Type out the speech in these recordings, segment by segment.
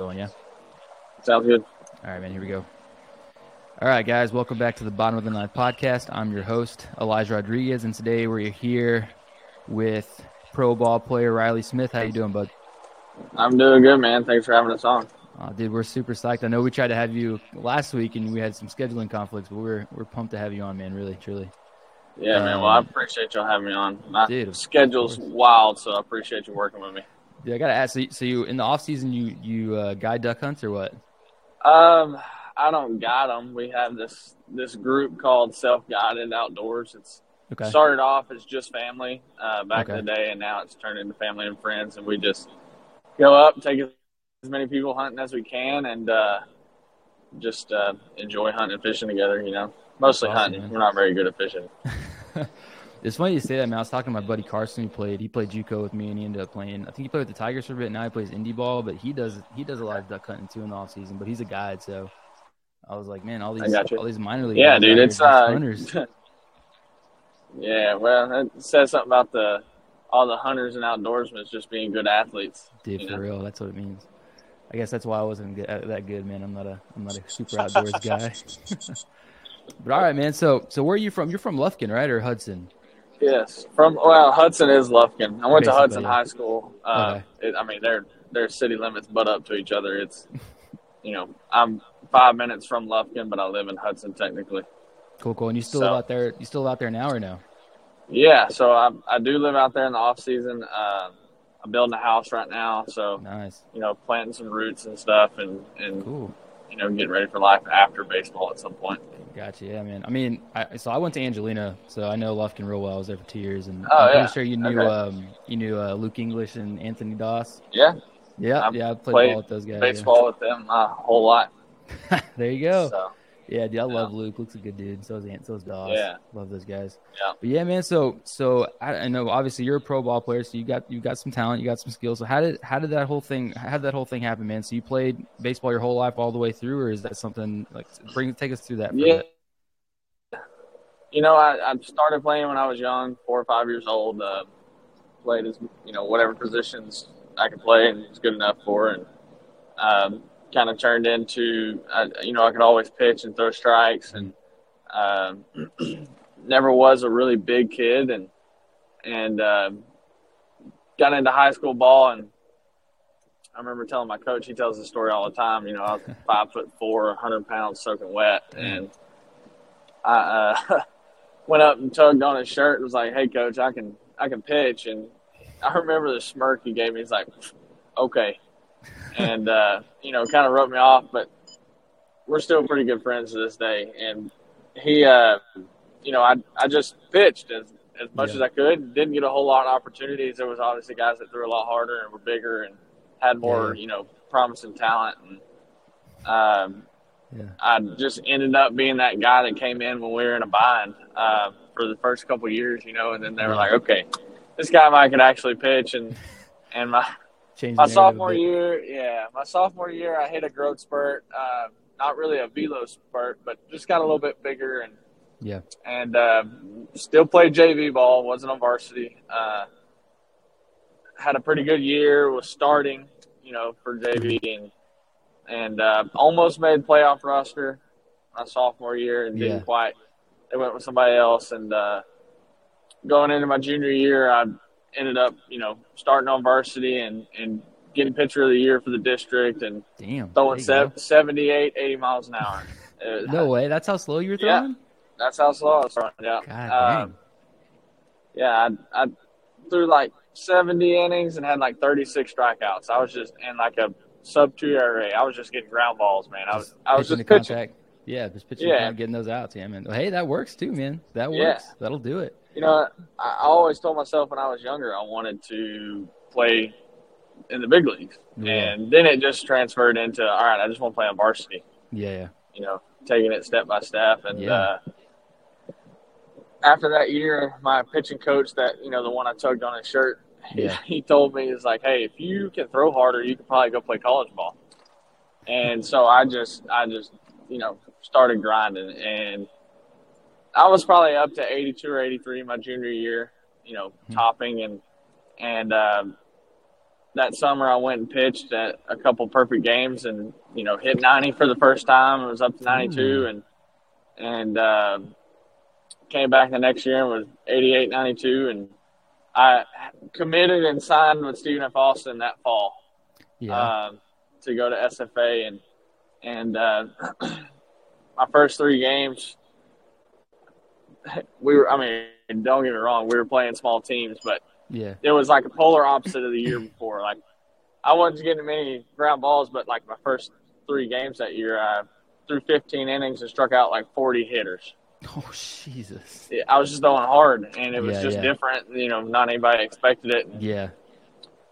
going, yeah? Sounds good. All right, man, here we go. All right, guys, welcome back to the Bottom of the Ninth podcast. I'm your host, Elijah Rodriguez, and today we're here with pro ball player Riley Smith. How you doing, bud? I'm doing good, man. Thanks for having us on. Uh, dude, we're super psyched. I know we tried to have you last week, and we had some scheduling conflicts, but we're we're pumped to have you on, man. Really, truly. Yeah, um, man. Well, I appreciate y'all having me on. My dude, schedule's wild, so I appreciate you working with me. Yeah, I gotta ask. So, so you in the off season, you you uh, guide duck hunts or what? Um, I don't guide them. We have this this group called Self Guided Outdoors. It's okay. started off as just family uh, back okay. in the day, and now it's turned into family and friends. And we just go up, take as many people hunting as we can, and uh, just uh, enjoy hunting and fishing together. You know, mostly awesome, hunting. Man. We're not very good at fishing. It's funny you say that, man. I was talking to my buddy Carson who played. He played JUCO with me, and he ended up playing. I think he played with the Tigers for a bit. Now he plays indie ball, but he does he does a lot of duck hunting too in the off season. But he's a guide, so I was like, man, all these all these minor league. Yeah, dude, it's uh, yeah. Well, it says something about the all the hunters and outdoorsmen just being good athletes. Dude, for know? real, that's what it means. I guess that's why I wasn't that good, man. I'm not a I'm not a super outdoors guy. but all right, man. So so where are you from? You're from Lufkin, right, or Hudson? Yes, from well, Hudson is Lufkin. I went Basically, to Hudson. High School. Uh, okay. it, I mean, their their city limits butt up to each other. It's, you know, I'm five minutes from Lufkin, but I live in Hudson technically. Cool, cool. And you still so, out there? You still out there now or no? Yeah, so I I do live out there in the off season. Uh, I'm building a house right now, so nice. You know, planting some roots and stuff, and and cool. you know, getting ready for life after baseball at some point. Gotcha. Yeah, man. I mean, I, so I went to Angelina, so I know Lufkin real well. I was there for two years, and oh, I'm yeah. pretty sure you knew okay. um, you knew uh, Luke English and Anthony Doss. Yeah. Yeah, I yeah. I played, played, ball with those guys. Baseball yeah. with them my whole lot. there you go. So, yeah, dude, I love Luke. Luke's a good dude. So is Ant. So is Doss. Yeah, love those guys. Yeah. But yeah, man. So so I, I, know obviously you're a pro ball player, so you got you got some talent, you got some skills. So how did how did that whole thing how did that whole thing happen, man? So you played baseball your whole life all the way through, or is that something like bring take us through that? yeah you know, I, I started playing when I was young, four or five years old. Uh, played as you know whatever positions I could play and was good enough for, and um, kind of turned into uh, you know I could always pitch and throw strikes, and um, never was a really big kid, and and uh, got into high school ball, and I remember telling my coach, he tells the story all the time. You know, I was five foot four, hundred pounds, soaking wet, and I. Uh, went up and tugged on his shirt and was like, "Hey, coach, I can I can pitch." And I remember the smirk he gave me. He's like, "Okay," and uh, you know, kind of wrote me off. But we're still pretty good friends to this day. And he, uh, you know, I I just pitched as as much yeah. as I could. Didn't get a whole lot of opportunities. There was obviously guys that threw a lot harder and were bigger and had more, yeah. you know, promising talent. And um, yeah. I just ended up being that guy that came in when we were in a bind uh, for the first couple years, you know, and then they were like, okay, this guy might could actually pitch. And and my my sophomore year, yeah, my sophomore year, I hit a growth spurt. Uh, not really a velo spurt, but just got a little bit bigger and yeah, and uh, still played JV ball. wasn't on varsity. Uh, had a pretty good year. Was starting, you know, for JV and and uh, almost made playoff roster my sophomore year and didn't yeah. quite. They went with somebody else, and uh, going into my junior year, I ended up, you know, starting on varsity and and getting pitcher of the year for the district and Damn, throwing se- 78, 80 miles an hour. no way. That's how slow you were throwing. Yeah, that's how slow I was throwing. Yeah. God, um, yeah, I, I threw like 70 innings and had like 36 strikeouts. I was just in like a sub two ERA. I was just getting ground balls, man. I was I was just pitching. Contact. Yeah, just pitching, yeah. getting those outs. Yeah, man. Hey, that works too, man. That works. Yeah. That'll do it. You know, I always told myself when I was younger I wanted to play in the big leagues, yeah. and then it just transferred into all right. I just want to play on varsity. Yeah, yeah. You know, taking it step by step, and yeah. uh, after that year, my pitching coach, that you know, the one I tugged on his shirt, yeah. he told me is like, hey, if you can throw harder, you can probably go play college ball. And so I just, I just, you know, started grinding, and I was probably up to 82 or 83 my junior year, you know, mm-hmm. topping and and um, that summer I went and pitched at a couple perfect games and you know hit 90 for the first time. It was up to 92 mm. and and uh, came back the next year and was 88, 92 and I committed and signed with Stephen F. Austin that fall. Yeah. Uh, to go to SFA and and uh, my first three games we were I mean don't get me wrong we were playing small teams but yeah. It was like a polar opposite of the year before. Like I wasn't getting many ground balls, but like my first three games that year, I threw 15 innings and struck out like 40 hitters. Oh Jesus! I was just throwing hard, and it was yeah, just yeah. different. You know, not anybody expected it. Yeah.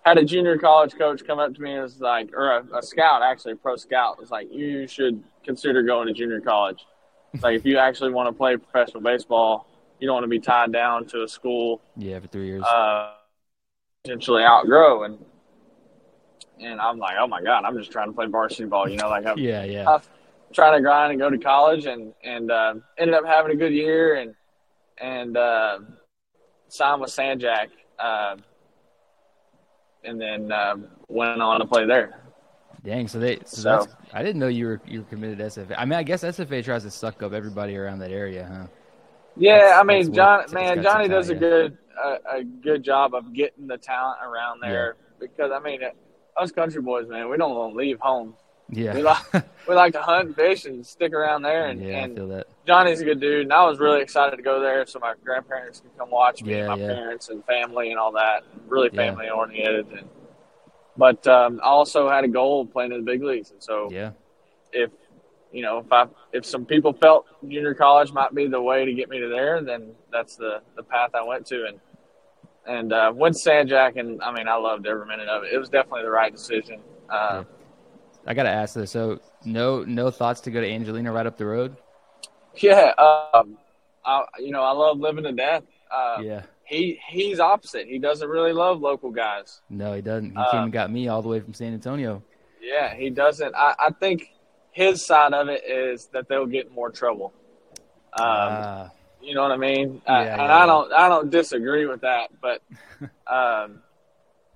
Had a junior college coach come up to me and was like, or a, a scout, actually, pro scout, was like, "You should consider going to junior college. Like, if you actually want to play professional baseball, you don't want to be tied down to a school. Yeah, for three years. Uh, potentially outgrow and and I'm like, oh my god, I'm just trying to play varsity ball. You know, like I'm, yeah, yeah. I'm trying to grind and go to college, and and uh, ended up having a good year and and uh, signed with San Jac, uh, and then uh, went on to play there. Dang, so they so, so I didn't know you were you were committed to SFA. I mean, I guess SFA tries to suck up everybody around that area, huh? Yeah, that's, I mean, John, man, Johnny does a good a, a, good job of getting the talent around there yeah. because I mean, us country boys, man, we don't want to leave home. Yeah, we like we like to hunt, fish, and stick around there. And, yeah, and I feel that. Johnny's a good dude, and I was really excited to go there so my grandparents can come watch me, yeah, and my yeah. parents and family and all that. Really family oriented, and but um, I also had a goal of playing in the big leagues, and so yeah, if you know, if I if some people felt junior college might be the way to get me to there, then that's the the path I went to, and and uh, went to San Jac, and I mean, I loved every minute of it. It was definitely the right decision. Uh, I gotta ask this. So, no no thoughts to go to Angelina right up the road? Yeah, um, I you know I love living to death. Uh, yeah. He he's opposite. He doesn't really love local guys. No, he doesn't. He came and got me all the way from San Antonio. Yeah, he doesn't. I, I think his side of it is that they'll get more trouble. Um, uh, you know what I mean? Yeah, uh, and yeah. I don't, I don't disagree with that, but, um,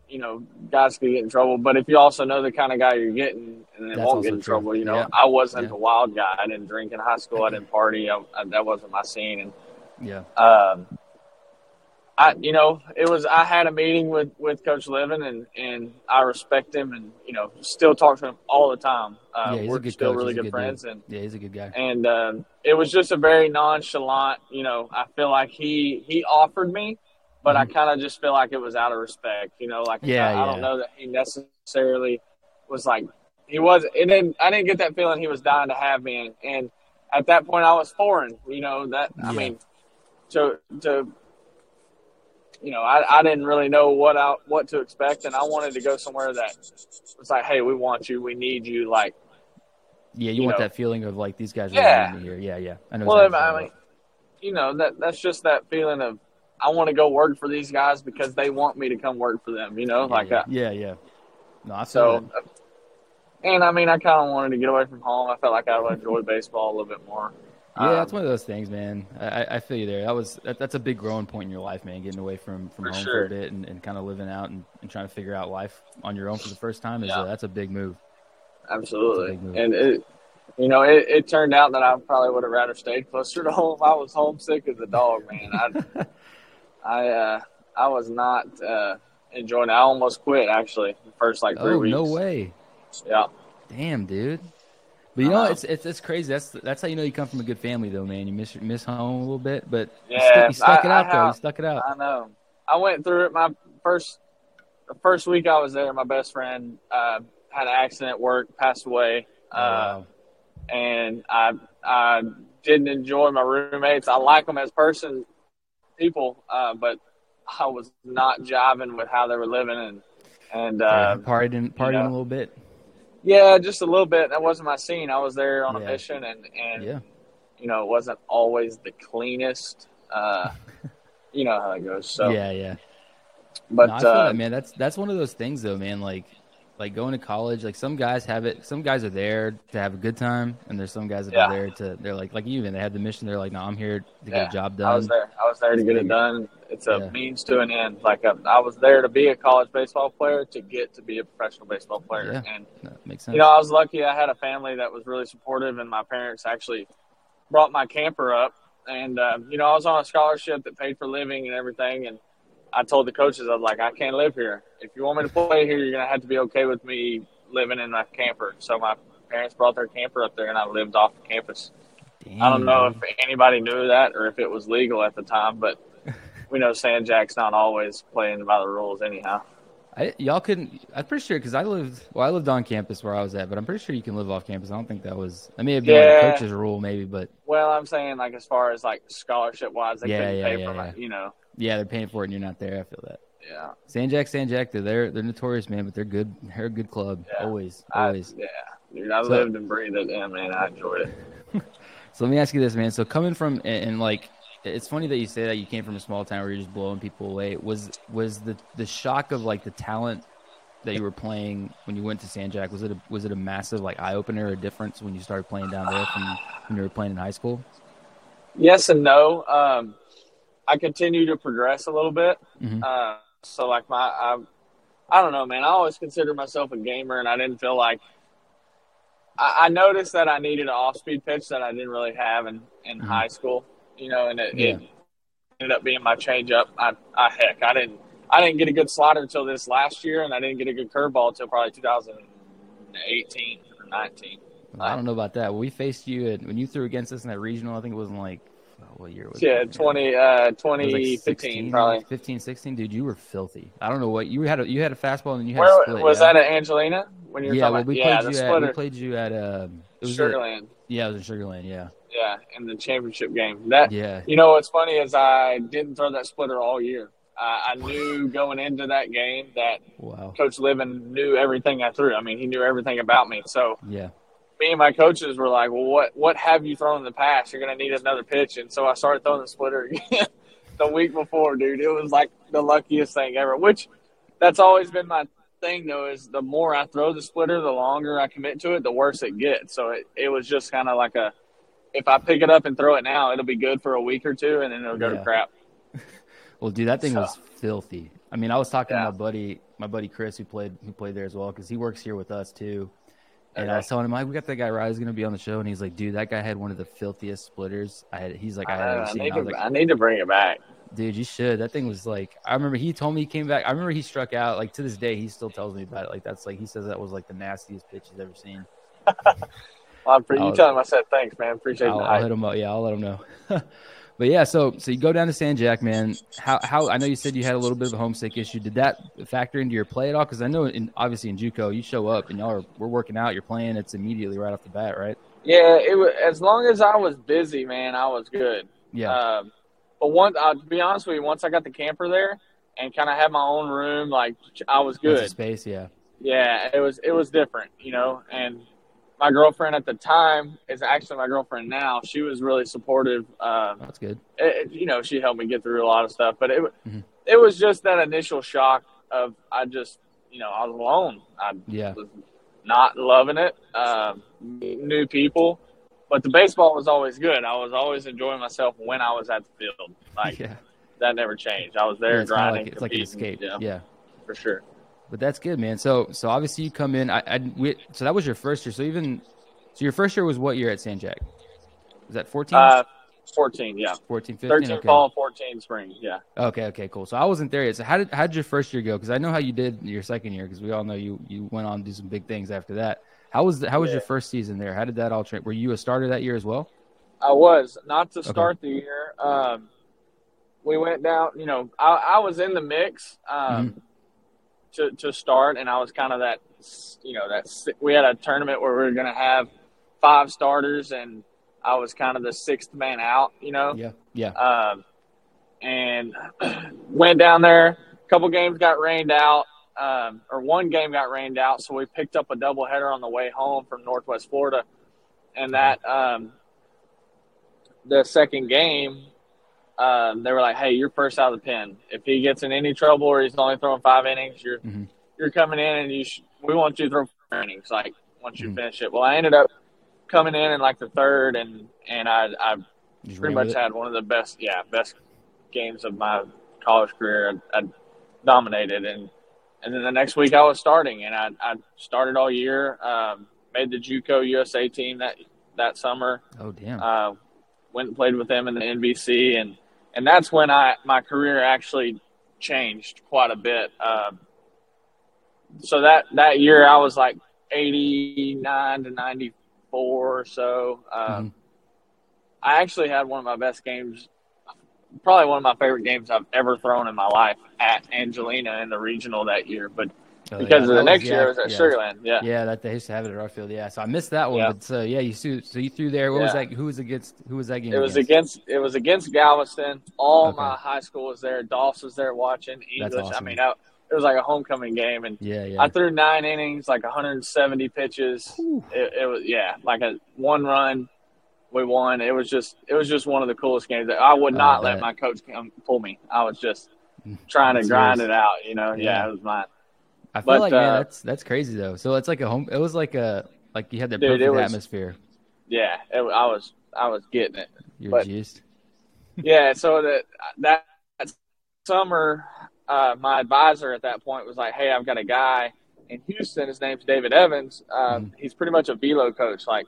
you know, guys can get in trouble. But if you also know the kind of guy you're getting, and they won't get in true. trouble, you know, yeah. I wasn't a wild guy. I didn't drink in high school. I didn't party. I, I, that wasn't my scene. And yeah, um, I, you know, it was. I had a meeting with with Coach Livin, and and I respect him, and you know, still talk to him all the time. Uh, yeah, we're still coach. really good, good, friends, dude. and yeah, he's a good guy. And um, it was just a very nonchalant. You know, I feel like he he offered me, but mm-hmm. I kind of just feel like it was out of respect. You know, like yeah, I, yeah. I don't know that he necessarily was like he was. It didn't. I didn't get that feeling he was dying to have me, and, and at that point I was foreign. You know that. I mean, to to you know, I, I didn't really know what I, what to expect, and I wanted to go somewhere that was like, hey, we want you, we need you, like. Yeah, you, you want know, that feeling of like these guys are yeah. here. Yeah, yeah. I know. Well, I mean, you know that that's just that feeling of I want to go work for these guys because they want me to come work for them. You know, yeah, like yeah. that. Yeah, yeah. No, I so. That. And I mean, I kind of wanted to get away from home. I felt like I would enjoy baseball a little bit more. Yeah, um, that's one of those things, man. I, I feel you there. That was that, that's a big growing point in your life, man. Getting away from from for home sure. for a bit and, and kind of living out and, and trying to figure out life on your own for the first time is yeah. a, that's a big move. Absolutely, big move. and it, you know, it, it turned out that I probably would have rather stayed closer to home. I was homesick as a dog, man. I I uh, I was not uh, enjoying it. I almost quit actually the first like three oh, weeks. No way. Yeah. Damn, dude. But you know, it's, it's it's crazy. That's that's how you know you come from a good family, though, man. You miss miss home a little bit, but yeah, you, stuck, you stuck I, it out, I though. You stuck it out. I know. I went through it. My first the first week I was there, my best friend uh, had an accident at work, passed away, uh, wow. and I I didn't enjoy my roommates. I like them as person, people, uh, but I was not jiving with how they were living and and uh, yeah, partying partying you know, a little bit. Yeah, just a little bit. That wasn't my scene. I was there on yeah. a mission, and and yeah. you know, it wasn't always the cleanest. Uh, you know how it goes. So yeah, yeah. But no, uh, that, man, that's that's one of those things, though, man. Like like going to college. Like some guys have it. Some guys are there to have a good time, and there's some guys that Yeah. are there to. They're like like you, even they had the mission. They're like, no, I'm here to Yeah. get a job done. I was there. I was there to get it done. It's a Yeah. means to an end. Like I, I was there to be a college baseball player to get to be a professional baseball player. Yeah. And That makes sense. you know, I was lucky. I had a family that was really supportive, and my parents actually brought my camper up. And uh, you know, I was on a scholarship that paid for living and everything. And I told the coaches, I was like, I can't live here. If you want me to play here, you're gonna have to be okay with me living in my camper. So my parents brought their camper up there, and I lived off the campus. I don't know if anybody knew that or if it was legal at the time, but we know San Jac's not always playing by the rules anyhow. I, y'all couldn't. I'm pretty sure because I lived. Well, I lived on campus where I was at, but I'm pretty sure you can live off campus. I don't think that was. That may have been like a coach's rule, maybe, but Well, I'm saying like as far as like scholarship wise, they Yeah, couldn't yeah, pay yeah, for my, you know, yeah, they're paying for it, and you're not there. I feel that. yeah. San Jac, San Jac, they're they're, they're notorious, man, but they're good. They're a good club, Yeah. always, I, always. yeah, dude, I So- lived and breathed it, man, I enjoyed it. So let me ask you this, man. So coming from and, and like, it's funny that you say that you came from a small town where you're just blowing people away. Was was the the shock of like the talent that you were playing when you went to San Jac? Was it a, was it a massive like eye opener or difference when you started playing down there from when you were playing in high school? Yes and no. Um, I continue to progress a little bit. Mhm. Uh, so like my, I, I don't know, man. I always considered myself a gamer, and I didn't feel like. I, I noticed that I needed an off-speed pitch that I didn't really have in in Mhm. high school. You know, and it, Yeah. it ended up being my changeup. I, I heck, I didn't, I didn't get a good slider until this last year, and I didn't get a good curveball until probably 2018 or 19. I don't know about that. We faced you at, when you threw against us in that regional. I think it wasn't like oh, what year was Yeah, it? 20, uh, It was like 2015 16, probably. 15, 16. Dude, you were filthy. I don't know what you had. A, you had a fastball and you had Where a split. was yeah? that at Angelina? When you were yeah, talking well, we yeah, played you at we played you at um, it was at- Sugarland. yeah, it was in Sugarland. Yeah, Yeah, in the championship game. That yeah, you know what's funny is I didn't throw that splitter all year. I, I knew going into that game that wow, Coach Livin knew everything I threw. I mean, he knew everything about me. So yeah, me and my coaches were like, "Well, what what have you thrown in the past? You're going to need another pitch." And so I started throwing the splitter again the week before, dude. It was like the luckiest thing ever. Which that's always been my thing, though. Is the more I throw the splitter, the longer I commit to it, the worse it gets. So it it was just kind of like a, if I pick it up and throw it now, it'll be good for a week or two, and then it'll go Yeah. to crap. Well, dude, that thing So- was filthy. I mean, I was talking Yeah. to my buddy, my buddy Chris, who played who played there as well, because he works here with us too. And I was telling him, like, we got that guy going to be on the show, and he's like, dude, that guy had one of the filthiest splitters I had. He's like, I I, I seen. need I to like, I need to bring it back. dude, you should. That thing was like, I remember he told me he came back. I remember he struck out. Like to this day, he still tells me about it. Like that's like he says that was like the nastiest pitch he's ever seen. Well, I'm pre- you tell him I said thanks, man. Appreciate I'll, I'll hype. hit him up. Yeah, I'll let him know. but yeah, so so you go down to San Jac, man. How how I know you said you had a little bit of a homesick issue. Did that factor into your play at all? Because I know, in, obviously in JUCO, you show up and y'all are we're working out. You're playing. It's immediately right off the bat, right? Yeah, it was as long as I was busy, man, I was good. Yeah. Um, but once, uh, to be honest with you, once I got the camper there and kind of had my own room, like I was good. Space. Yeah. Yeah, it was it was different, you know. And my girlfriend at the time is actually my girlfriend now. She was really supportive. Um, That's good. it, you know, she helped me get through a lot of stuff. But it Mhm. it was just that initial shock of I just you know I was alone. I Yeah. was not loving it. Um, new people, but the baseball was always good. I was always enjoying myself when I was at the field. Like yeah. that never changed. I was there Yeah, it's grinding. like, it's like an escape. Yeah, yeah. for sure. But that's good, man. So so obviously you come in. I, I we, so that was your first year. So even so your first year was what year at San Jac? Was that 14? Uh, fourteen, yeah, 14, 15? thirteen okay. fall, fourteen spring. Yeah. Okay, okay, cool. So I wasn't there yet. So how did how did your first year go? Because I know how you did your second year. Because we all know you you went on to do some big things after that. How was the, how was Yeah. your first season there? How did that all train? Were you a starter that year as well? I was not to start the year. Um, we went down. You know, I, I was in the mix um, to to start, and I was kind of that. You know, that we had a tournament where we were going to have five starters, and I was kind of the sixth man out. You know, Yeah, yeah. um, and went down there. A couple games got rained out, um, or one game got rained out, so we picked up a doubleheader on the way home from Northwest Florida, and that um, the second game. Um, they were like, "Hey, you're first out of the pen. If he gets in any trouble or he's only throwing five innings, you're Mhm. you're coming in and you sh- we want you to throw four innings, like once you Mhm. finish it. Well, I ended up coming in in like the third, and and I I Just pretty much it? had one of the best, yeah, best games of my college career. I, I dominated, and and then the next week I was starting, and I I started all year. Um, made the JUCO USA team that that summer. Oh damn. Uh, went and played with them in the NBC, and and that's when I my career actually changed quite a bit. Um, so that that year I was like eighty nine to ninety four or so. Um, Mhm. I actually had one of my best games, probably one of my favorite games I've ever thrown in my life at Angelina in the regional that year. But Because yeah, the next was- year, yeah, it was at yeah. Sugarland. Yeah. Yeah, that they used to have it at Arfield. Yeah, so I missed that one. But so yeah, you threw, so you threw there. What was that? Who was against? Who was that game? It was against? against it was against Galveston. All Okay. my high school was there. Doss was there watching English. awesome. I mean, I, it was like a homecoming game, and Yeah, yeah. I threw nine innings, like 170 pitches. It, it was yeah, like a one run. We won. It was just it was just one of the coolest games. that I would Oh, not I let my coach come pull me. I was just mm. trying to That's grind it out. You know, yeah, Yeah. it was mine. I feel but, like man, uh, that's that's crazy though. So it's like a home. It was like a like you had that Dude, perfect was- atmosphere. Yeah, it, I was I was getting it. You're but- juiced. yeah, so that that summer, uh, my advisor at that point was like, "Hey, I've got a guy in Houston. His name's David Evans. Um, Mhm. He's pretty much a velo coach. Like,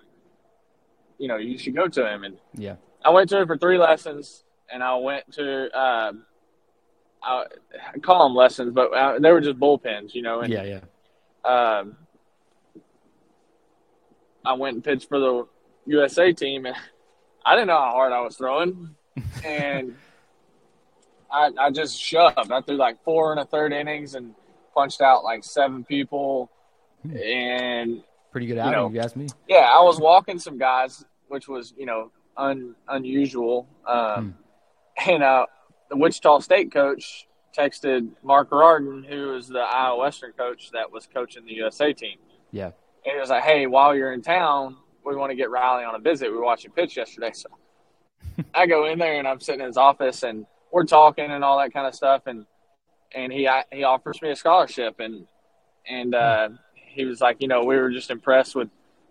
you know, you should go to him." And Yeah. I went to him for three lessons, and I went to um, I, I call them lessons, but uh, they were just bullpens, you know. And Yeah, yeah. um, I went and pitched for the USA team, and I didn't know how hard I was throwing, and I, I just shoved. I threw like four and a third innings and punched out like seven people, Hmm. and Pretty good You outing, know, if you ask me. yeah, I was walking some guys, which was you know un, unusual. Um, And uh, the Wichita State coach texted Marc Rardin, who is the Iowa Western coach that was coaching the USA team. Yeah. And he was like, "Hey, while you're in town, we want to get Riley on a visit. We watched him pitch yesterday." So I go in there and I'm sitting in his office and we're talking and all that kind of stuff. And and he he offers me a scholarship and and uh, he was like, you know, we were just impressed with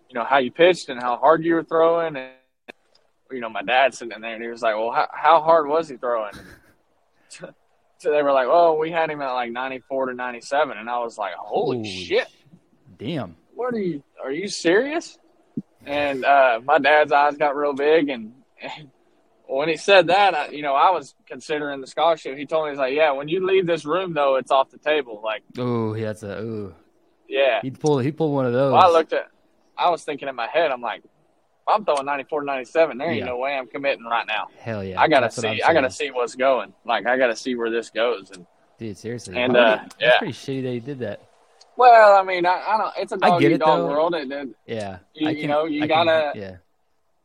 you know how you pitched and how hard you were throwing. And you know, my dad sitting in there and he was like, well, how, how hard was he throwing? so they were like, oh, we had him at like 94 to 97, and I was like, holy Holy shit Damn. what are you are you serious and uh my dad's eyes got real big and, and when he said that I, you know i was considering the scholarship he told me he's like yeah when you leave this room though it's off the table like Oh, yeah, that's a. Ooh. yeah He pulled. He pulled one of those. well, i looked at i was thinking in my head i'm like i'm throwing 94 97 there ain't Yeah. no way i'm committing right now Hell yeah. i gotta that's see i gotta see what's going like i gotta see where this goes and Dude, seriously. And, uh, he- yeah. Pretty shitty that he did that. well i mean i, I don't it's a dog eat it, dog though. world and, and Yeah. You- I you know, you I gotta- Yeah.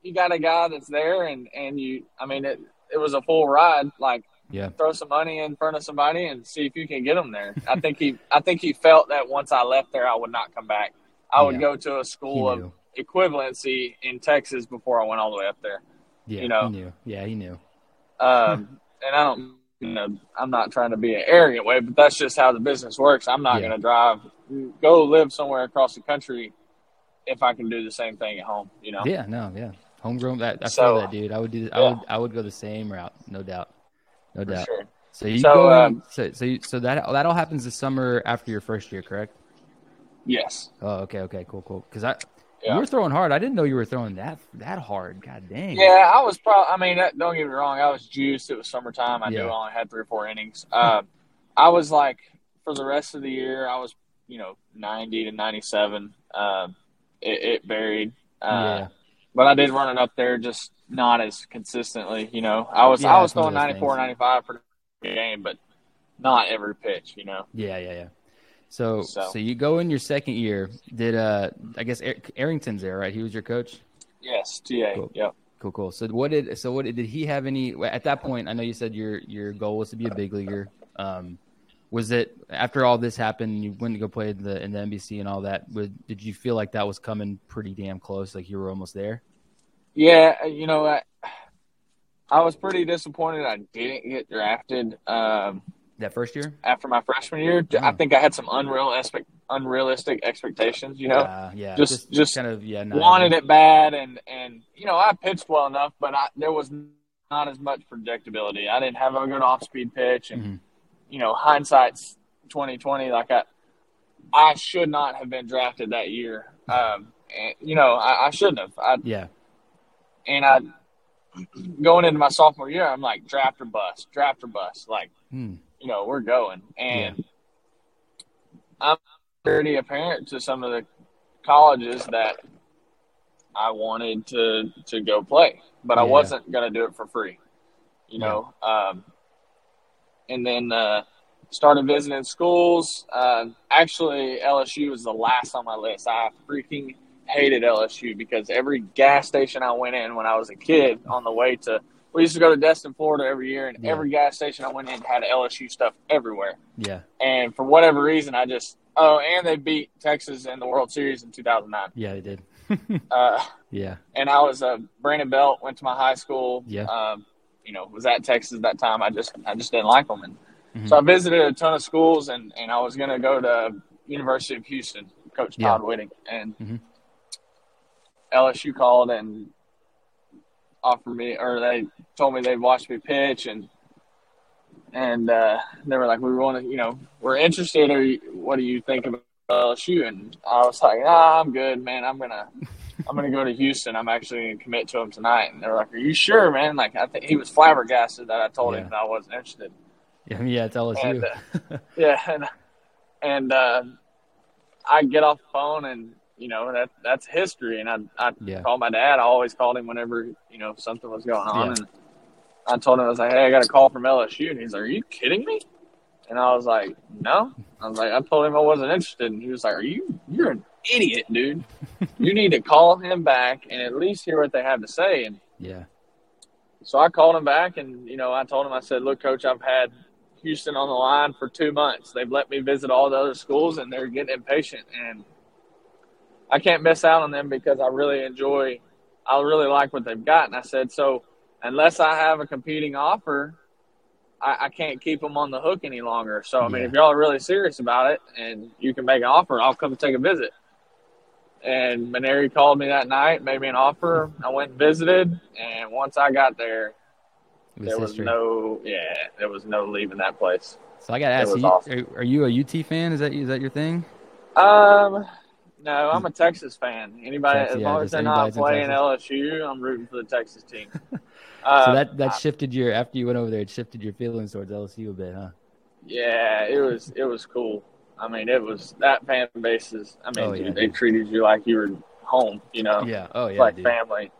you got a guy that's there and and you i mean it it was a full ride like Yeah. throw some money in front of somebody and see if you can get them there i think he i think he felt that once i left there i would not come back i would Yeah. go to a school of. Equivalency in texas before i went all the way up there Yeah. you know. He knew. Yeah, he knew. um and i don't you know i'm not trying to be an arrogant way but that's just how the business works i'm not Yeah. going to drive go live somewhere across the country if i can do the same thing at home you know Yeah. No. Yeah. Homegrown. That I So- feel that, dude. I would do. I Yeah. would. I would go the same route. No doubt. No doubt. sure So you So, go. um, so so you, so that that all happens this summer after your first year, correct? yes Oh, okay, okay, cool, cool. Because I Yeah. you were throwing hard. I didn't know you were throwing that that hard. God dang. Yeah, I was probably. I mean, don't get me wrong. I was juiced. It was summertime. I knew I only had three or four innings. Uh, I was like, for the rest of the year, I was, you know, ninety to ninety-seven. Uh, it, it varied. Uh, Yeah. But I did run it up there, just not as consistently. You know, I was Yeah, I was it's one of throwing those 94, things. 95 for the game, but not every pitch. You know. Yeah, yeah, yeah. So, so, So- you go in your second year. Did uh, I guess Er- Arrington's there, right? He was your coach. Yes, TA. Cool. Yep. Cool, cool. So what did so what did, he have any at that point? I know you said your your goal was to be a big leaguer. Um, was it after all this happened? You went to go play in the in the NBC and all that. Would, did you feel like that was coming pretty damn close? Like you were almost there? Yeah, you know, I, I was pretty disappointed I didn't get drafted. Um, That first year? after my freshman year. I think I had some unreal expect, unrealistic expectations. You know, Uh, yeah, Just- just kind of yeah. wanted it bad, and and you know I pitched well enough, but I, there was not as much predictability. I didn't have a good off speed pitch, and Mhm. you know hindsight's twenty twenty. Like I, I should not have been drafted that year. Um, and, you know I, I shouldn't have. I Yeah, and I going into my sophomore year, I'm like draft or bust, draft or bust. Like Hmm. You know we're going, and I'm pretty apparent to some of the colleges that I wanted to to go play, but I wasn't gonna do it for free. You know, um, and then uh, started visiting schools. Uh, actually, LSU was the last on my list. I freaking hated LSU because every gas station I went in when I was a kid on the way to we used to go to Destin, Florida every year, and Yeah. every gas station I went in had LSU stuff everywhere. yeah, And for whatever reason, I just oh, and they beat Texas in the World Series in 2009. yeah. They did. Uh, yeah, and I was uh, Brandon Belt went to my high school. Yeah. Um, you know, was at Texas at that time. I just I just didn't like them, and Mhm. so I visited a ton of schools, and and I was gonna go to University of Houston, Coach Yeah. Todd Whitting, and Mhm. LSU called and offered me, or they told me they'd watched me pitch, and and uh, they were like, we want to, you know, we're interested, or what do you think about LSU? And I was like, ah, I'm good, man. I'm gonna I'm gonna go to Houston. I'm actually gonna commit to him tonight. And they're like, Are you sure, man? Like I think he was flabbergasted that I told Yeah. him that I wasn't interested. yeah. Yeah, it's LSU. And, uh, yeah, and and uh, I get off the phone and you know that that's history. And I I Yeah. called my dad. I always called him whenever you know something was going on. Yeah. And I told him I was like, Hey, I got a call from LSU, and he's like, Are you kidding me? And I was like, No. I was like, I told him I wasn't interested, and he was like, Are you? You're an idiot, dude. you need to call him back and at least hear what they have to say. And yeah, so I called him back and, you know, I told him, I said, look, coach, I've had Houston on the line for two months. They've let me visit all the other schools and they're getting impatient. And I can't miss out on them because I really enjoy, I really like what they've got. And I said, so unless I have a competing offer, I, I can't keep them on the hook any longer. So, I mean, Yeah. if y'all are really serious about it and you can make an offer, I'll come take a visit. And Mainieri called me that night, made me an offer. I went and visited, and once I got there, was there was history. no, yeah, there was no leaving that place. so I got to ask was you: awesome. are, are you a UT fan? Is that is that your thing? Um, no, I'm a Texas fan. Anybody, Texas, as yeah, long as they're not playing LSU, I'm rooting for the Texas team. Uh, so that that shifted your after you went over there. It shifted your feelings towards LSU a bit, huh? yeah, it was it was cool. I mean, it was that fan base is. I mean, Oh, yeah, dude, they treated you like you were home. You know, Yeah. Oh yeah. like dude. family.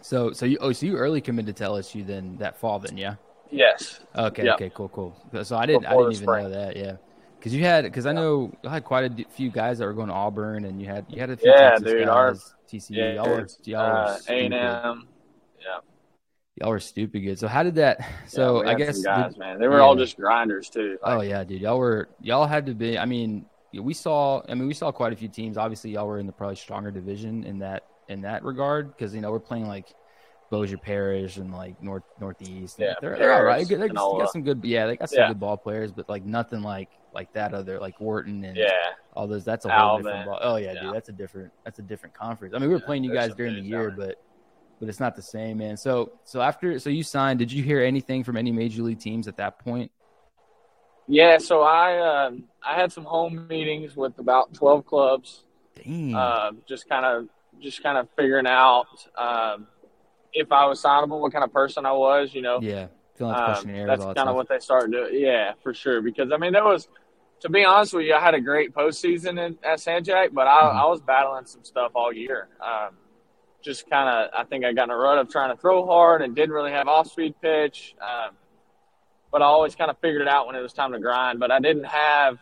So so you oh so you early committed to LSU then that fall then yeah. Yes. Okay. Yeah. Okay. Cool. Cool. So I didn't I didn't even know that. Yeah. Because you had because I know you had quite a d- few guys that were going to Auburn and you had you had a few Yeah, Texas dude, guys, our- TCU. Yeah, y'all were y'all uh, stupid. A&M. Yeah. Y'all were stupid good. So how did that? So Yeah, I guess guys, did- man, they were all just grinders too. Oh yeah, dude. Y'all were y'all had to be. I mean, we saw. I mean, we saw quite a few teams. Obviously, y'all were in the probably stronger division in that in that regard because you know we're playing like Bossier Parish and like North Northeast. Yeah, they're, they're all right. They, they Panola. got some good. Yeah, they got some Yeah. good ball players, but like nothing like like that other like Wharton and yeah, all those. That's a whole different. Ball. Oh yeah, Yeah. dude. That's a different. That's a different conference. I mean, we were Yeah, playing you guys during the year, down but but it's not the same, man. So so after so you signed. Did you hear anything from any major league teams at that point? yeah. So I um, I had some home meetings with about twelve clubs. Dang. um, just kind of just kind of figuring out um, if I was signable, what kind of person I was, you know. Yeah, filling out Um, that's kind of what they started doing. Yeah, for sure. Because I mean, there was, to be honest with you, I had a great postseason in, at San Jac, but I, Mhm. I was battling some stuff all year. Um, just kind of, I think I got in a rut of trying to throw hard and didn't really have off speed pitch. Um, but I always kind of figured it out when it was time to grind. But I didn't have.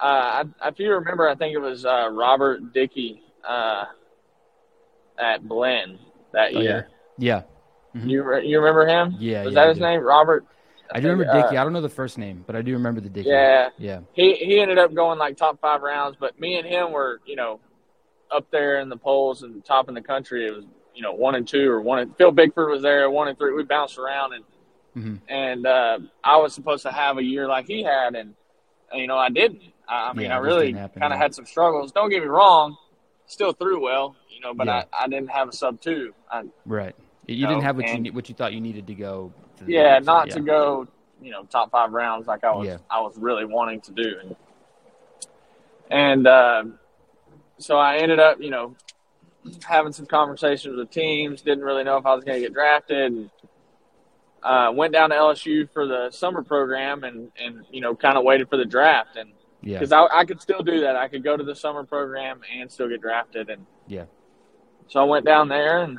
Uh, I, if you remember, I think it was uh, Robert Dickey uh, at Glen that Oh, year. yeah, Mhm. You you remember him? yeah. Was yeah, that I his do. name, Robert? I do remember Uh, I don't know the first name, but I do remember the Dickey. Yeah, yeah, he he ended up going like top five rounds, but me and him were you know up there in the polls and top in the country. It was you know one and two or one. And, Phil Bickford was there, one and three. We bounced around and Mhm. and uh, I was supposed to have a year like he had, and, you know I didn't. I, I mean, Yeah, I really kind of yeah. had some struggles. Don't get me wrong, still threw well, know, but Yeah. I, I didn't have a sub two. I, Right. You No, didn't have what you and- need, what you thought you needed to go. To the yeah, games, so, not yeah. to go, you know, top five rounds like I was Yeah. I was really wanting to do. And, and uh, so I ended up, you know, having some conversations with teams. Didn't really know if I was going to get drafted. And, uh, went down to LSU for the summer program and and you know kind of waited for the draft and Yeah. because I, I could still do that. I could go to the summer program and still get drafted. And Yeah. So I went down there and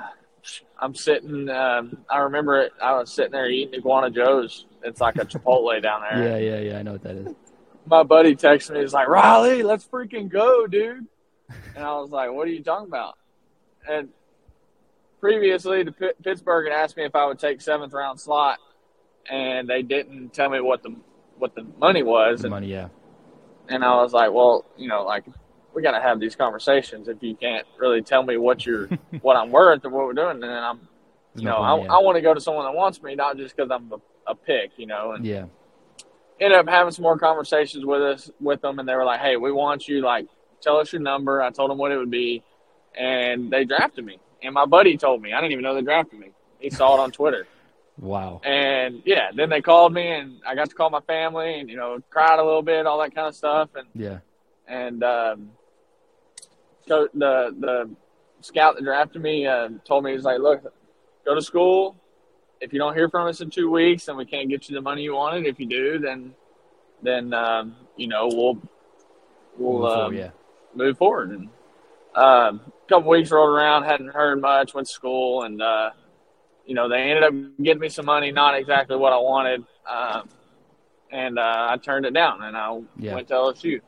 I'm sitting. Um, I remember it. I was sitting there eating Iguana Joe's. It's like a Chipotle down there. Yeah, yeah, yeah. I know what that is. My buddy texted me. He's like, Riley, let's freaking go, dude. And I was like, what are you talking about? And previously, the Pitt- Pittsburgh had asked me if I would take seventh round slot, and they didn't tell me what the what the money was. The And money, yeah. and I was like, well, you know, like we got to have these conversations. If you can't really tell me what you're, what I'm worth or what we're doing, then I'm, you know, I, I want to go to someone that wants me, not just because I'm a, a pick, you know. And yeah. ended up having some more conversations with us with them, and they were like, hey, we want you, like, tell us your number. I told them what it would be, and they drafted me. And my buddy told me, I didn't even know they drafted me. He saw it on Twitter. Wow. And yeah, then they called me, and I got to call my family, and you know, cried a little bit, all that kind of stuff, and Yeah. and um, so the the scout that drafted me uh, told me he was like, look, go to school. If you don't hear from us in two weeks, and we can't get you the money you wanted. If you do, then then um, you know we'll we'll forward, um, yeah. move forward. And um, a couple weeks rolled around, hadn't heard much. Went to school, and uh, you know they ended up getting me some money, not exactly what I wanted, um, and uh, I turned it down, and I Yeah. went to LSU.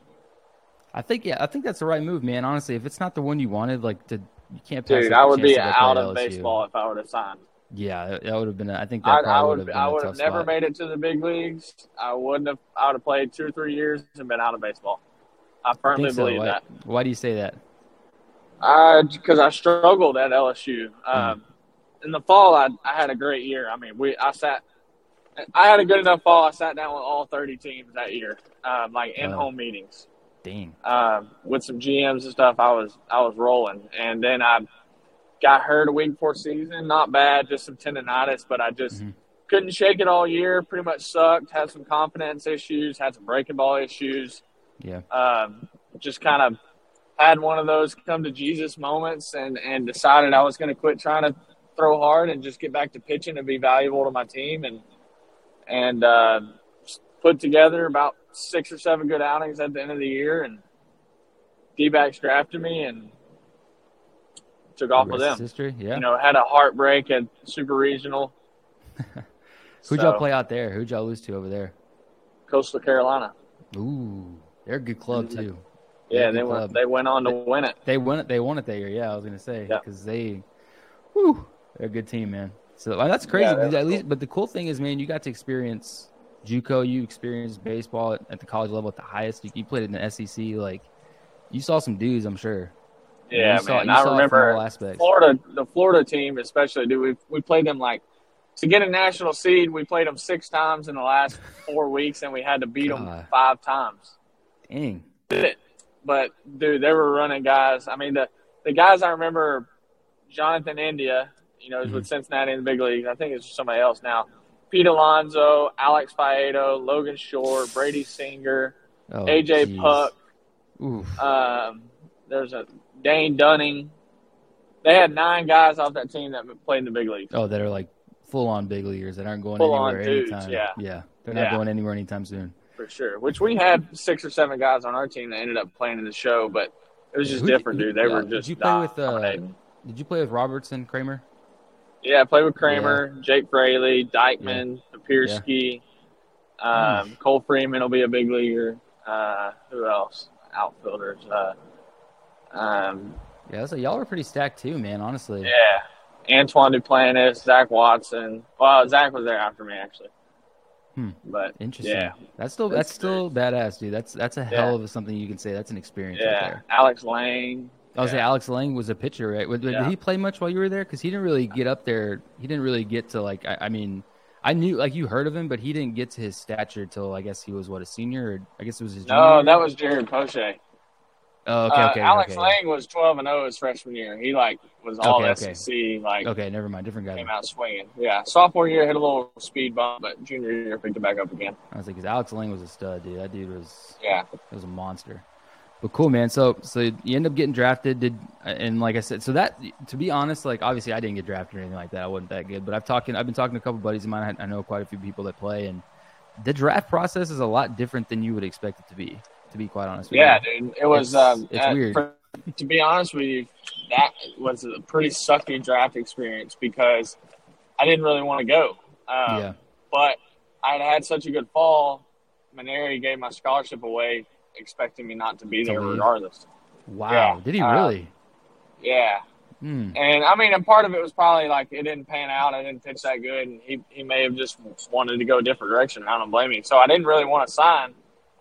I think yeah, I think that's the right move, man. Honestly, if it's not the one you wanted, like to you can't pass Dude, I would be to go play out of LSU. baseball if I would have signed. Yeah, that- would have been. a- I think that I, I would have been I would have never spot. made it to the big leagues. I wouldn't have. I would have played two or three years and been out of baseball. I I firmly think so. believe Why, that. why do you say that? Because I struggled at LSU. Um, in the fall, I, I had a great year. I mean, we I sat. I had a good enough fall. I sat down with all thirty teams that year, um, like in Wow. home meetings Dang. um, with some GMs and stuff. I was I was rolling, and then I got hurt a week before season. Not bad, just some tendonitis, but I just Mhm. couldn't shake it all year. Pretty much sucked. Had some confidence issues. Had some breaking ball issues. Yeah. Um, just kind of had one of those come to Jesus moments, and and decided I was going to quit trying to throw hard and just get back to pitching and be valuable to my team, and and uh, put together about six or seven good outings at the end of the year, and D-backs drafted me and took off with them. History. Yeah. You know, had a heartbreak at Super Regional. Who'd So, y'all play out there? Who'd y'all lose to over there? Coastal Carolina. Ooh, they're a good club Mhm. too. Yeah, they went. club. They went on to win it. They won it. They won it that year. Yeah, I was gonna say Yeah. because they, whew, they're a good team, man. So uh, that's crazy. Yeah, they're at least, but the cool thing is, man, you got to experience JUCO. You experienced baseball at, at the college level at the highest. You, you played in the SEC. Like, you saw some dudes. I'm sure. Yeah, you saw, man. You I remember all aspects. Florida, the Florida team, especially, dude. We we played them like to get a national seed. We played them six times in the last four weeks, and we had to beat them five times. Dang. But dude, they were running guys. I mean, the the guys I remember, Jonathan India. You know, is with mm-hmm. Cincinnati in the big leagues. I think it's somebody else now. Pete Alonso, Alex Faedo, Logan Shore, Brady Singer, Oh, AJ jeez. Puk. Um, there's a Dane Dunning. They had nine guys off that team that played in the big leagues. Oh, that are like full on big leaguers that aren't going Full-on anywhere dudes, anytime. yeah. Yeah. They're not Yeah. going anywhere anytime soon. for sure. Which we had six or seven guys on our team that ended up playing in the show, but it was just Who did- different, dude. They yeah, were did just you play with, uh. Did you play with Robertson Kramer? Yeah, I played with Kramer, Jake Fraley, Deichmann, Papierski, Hmm. um, Cole Freeman will be a big leaguer. Uh, who else? Outfielders. Uh, um, Yeah, so y'all were pretty stacked too, man. Honestly. yeah, Antoine Duplantis, Zach Watson. Well, Zach was there after me actually. Hmm. But Interesting. yeah, That's still That's that's still badass, dude. That's that's a hell of a something you can say. That's an experience right yeah, there. Alex Lange. I was Yeah. say Alex Lange was a pitcher, right? Did, did Yeah. he play much while you were there? Because he didn't really get up there. He didn't really get to like. I, I mean, I knew like you heard of him, but he didn't get to his stature till I guess he was what a senior. Or, I guess it was his. Junior No, year? that was Jared Poche. Oh, okay, Uh, okay, Alex okay. Lange was 12 and 0 his freshman year. He like was all Okay, okay. SEC, like Okay, never mind, different guy. came out swinging. Yeah, sophomore year hit a little speed bump, but junior year picked it back up again. I was like, because Alex Lange was a stud, dude. That dude was Yeah, he was a monster. But cool, man. So so you end up getting drafted. Did and like I said, so that to be honest, like obviously I didn't get drafted or anything like that. I wasn't that good. But I've talking, I've been talking to a couple buddies of mine. I, know quite a few people that play, and the draft process is a lot different than you would expect it to be. To be quite honest with yeah, you. dude. It was. It's- um, it's uh, weird. for- to be honest with you, that was a pretty sucky draft experience because I didn't really want to go. Um, yeah. But I had had such a good fall. Mainieri gave my scholarship away, expecting me not to be there regardless. Wow. yeah, Did he uh, really? Yeah, Hmm. And I mean, and part of it was probably like it didn't pan out. I didn't pitch that good, and he he may have just wanted to go a different direction. I don't blame him. So I didn't really want to sign.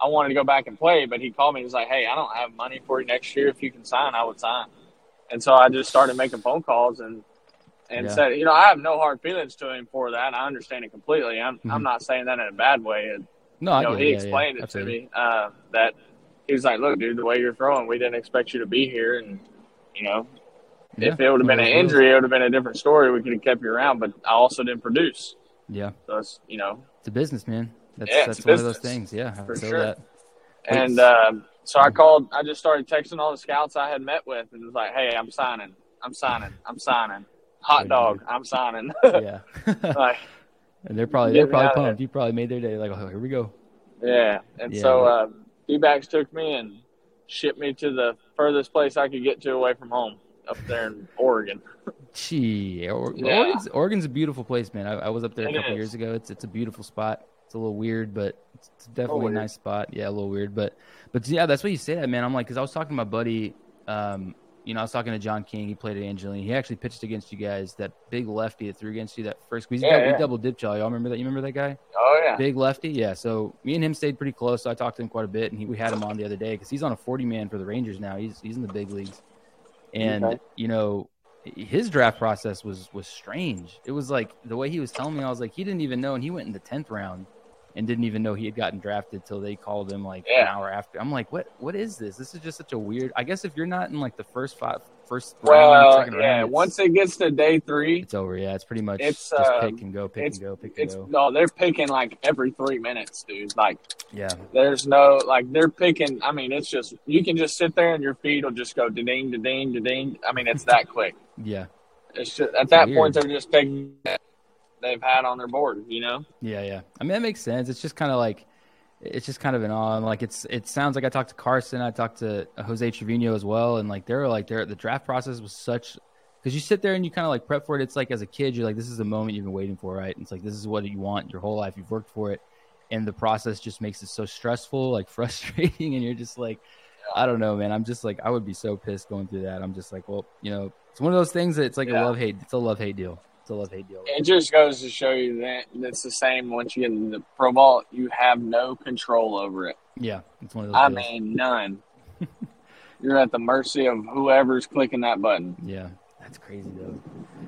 I wanted to go back and play, but he called me. He's like, "Hey, I don't have money for you next year. If you can sign, I would sign." And so I just started making phone calls and and Yeah. said, you know, I have no hard feelings to him for that. I understand it completely. I'm Mhm. I'm not saying that in a bad way. And, No, you know, he it. Explained yeah, it to me uh, that he was like, "Look, dude, the way you're throwing, we didn't expect you to be here, and you know, Yeah, if it would have been an injury, it would have been a different story. We could have kept you around, but I also didn't produce. Yeah, So it's, you know, it's a business, man. That's Yeah, that's one of those things. Yeah, I for sure. that. And um, so I called, I just started texting all the scouts I had met with and was like, hey, I'm signing. I'm signing. I'm signing. Hot dog. I'm signing. yeah. like, and they're probably they're probably out of there. pumped. You probably made their day. Like, oh, here we go. yeah. And Yeah, so uh, D-backs took me and shipped me to the furthest place I could get to away from home up there in Oregon. Gee, or, Yeah. Oregon's, Oregon's a beautiful place, man. I, I was up there a It couple is. years ago. It's it's a beautiful spot. It's a little weird, but it's, definitely a weird. nice spot. Yeah, a little weird, but but yeah, that's what you say that, man. I'm like, because I was talking to my buddy. Um, you know, I was talking to John King. He played at Angelina. He actually pitched against you guys. That big lefty that threw against you that first. He, Yeah, he yeah. double dipped y'all. Y'all remember that? You remember that guy? Oh, yeah. Big lefty, yeah. So me and him stayed pretty close. So I talked to him quite a bit, and he, we had him on the other day because he's on a forty man for the Rangers now. He's he's in the big leagues, and Okay. you know his draft process was was strange. It was like the way he was telling me, I was like, he didn't even know, and he went in the tenth round and didn't even know he had gotten drafted till they called him like an hour after. I'm like, what what is this? This is just such a weird. I guess if you're not in like the first five, first round, Well, second yeah. round, Once it gets to day three, it's over. Yeah, it's pretty much It's, just um, pick and go, pick and go, pick and it's go. no, they're picking like every three minutes, dude. Like Yeah, there's no like they're picking. I mean, it's just you can just sit there and your feet will just go ding, ding, ding, ding. I mean, it's that quick. yeah. It's just at that weird. point they're just picking they've had on their board. You know? Yeah, yeah. I mean, that makes sense. It's just kind of like, it's just kind of an awe. And like, it's it sounds like I talked to Carson, I talked to Jose Trevino as well, and like they're like they're the draft process was such because you sit there and you kind of like prep for it. It's like as a kid, you're like, this is the moment you've been waiting for, right? And it's like this is what you want your whole life. You've worked for it, and the process just makes it so stressful, like frustrating, and you're just like. I don't know, man. I'm just like I would be so pissed going through that. I'm just like, well, you know, it's one of those things that it's like a love hate. It's a love hate deal. A love hate deal. It just goes to show you that it's the same once you get in the pro ball. You have no control over it. Yeah, it's one of those. I deals. mean, none. You're at the mercy of whoever's clicking that button. Yeah, that's crazy though.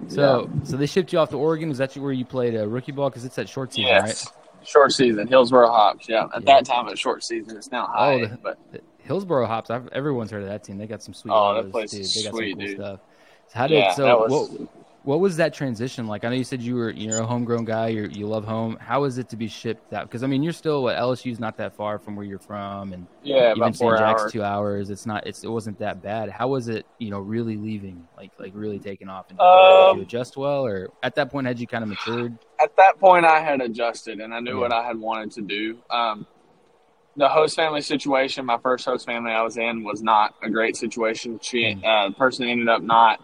So, so they shipped you off to Oregon. Was that where you played uh, rookie ball? Because it's that short season, Yes. Short season, Hillsboro Hops. Yeah, at Yeah. that time it's short season. It's now high, the- but right? Hillsboro Hops. I've, everyone's heard of that team. They got some sweet. Oh, that place is They got sweet, some cool dude. stuff. So how did Yeah, so? was- what what was that transition like? I know you said you were you're a homegrown guy. You you love home. How is it to be shipped that? Because I mean, you're still what LSU's not that far from where you're from, and yeah, even about St. four Jack's hours. two hours. It's not. It's it wasn't that bad. How was it? You know, really leaving, like like really taking off. And Um, did you adjust well, or at that point had you kind of matured? At that point, I had adjusted and I knew Yeah. what I had wanted to do. Um, the host family situation, my first host family I was in, was not a great situation. She, Mm. uh, the person ended up not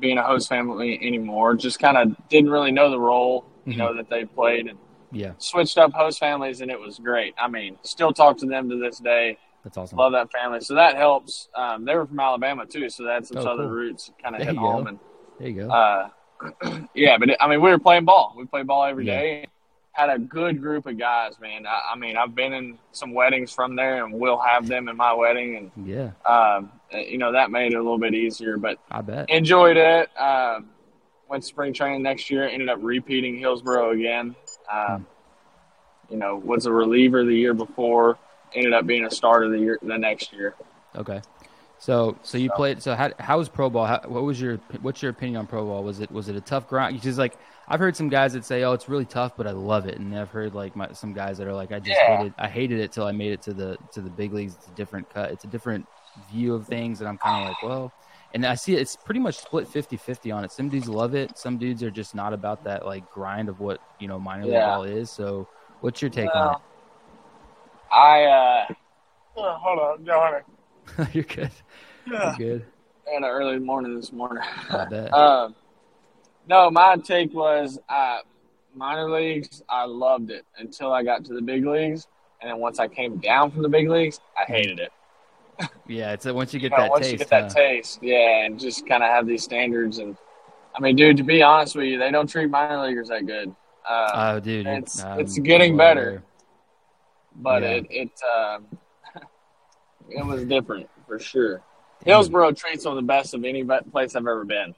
being a host family anymore. Just kind of didn't really know the role, you Mhm. know, that they played, and Yeah, switched up host families, and it was great. I mean, still talk to them to this day. that's awesome. Love that family, so that helps. Um, they were from Alabama too, so had some Oh, southern cool. roots, kind of hit you go. And There you go. uh, yeah, but it, I mean, we were playing ball. We played ball every Yeah. day. Had a good group of guys, man. I, I mean, I've been in some weddings from there, and we'll have them in my wedding, And yeah, um, you know that made it a little bit easier. But I bet. enjoyed it. Um, went to spring training next year. Ended up repeating Hillsboro again. Um, you know, was a reliever the year before, ended up being a starter the year the next year. Okay. So, so you played. So, how how was pro ball? How, what was your what's your opinion on pro ball? Was it was it a tough grind? Because like I've heard some guys that say, "Oh, it's really tough," but I love it, and I've heard like my, some guys that are like, "I just Yeah. hated I hated it till I made it to the to the big leagues. It's a different cut. It's a different view of things." And I'm kind of like, well, and I see it's pretty much split 50-50 on it. Some dudes love it. Some dudes are just not about that like grind of what you know minor league Yeah. ball is. So, what's your take on it I uh, oh, hold on, John. it? You're good. You're good. Had an early morning this morning. I bet. Um, no, my take was uh, minor leagues. I loved it until I got to the big leagues, and then once I came down from the big leagues, I hated it. Yeah, it's a, once you get You know, that once taste. you get that taste, yeah, and just kind of have these standards. And I mean, dude, to be honest with you, they don't treat minor leaguers that good. Uh, Oh, dude, it's- I'm it's getting better. but yeah. it it um, it was different for sure. Damn. Hillsboro treats them the best of any place I've ever been.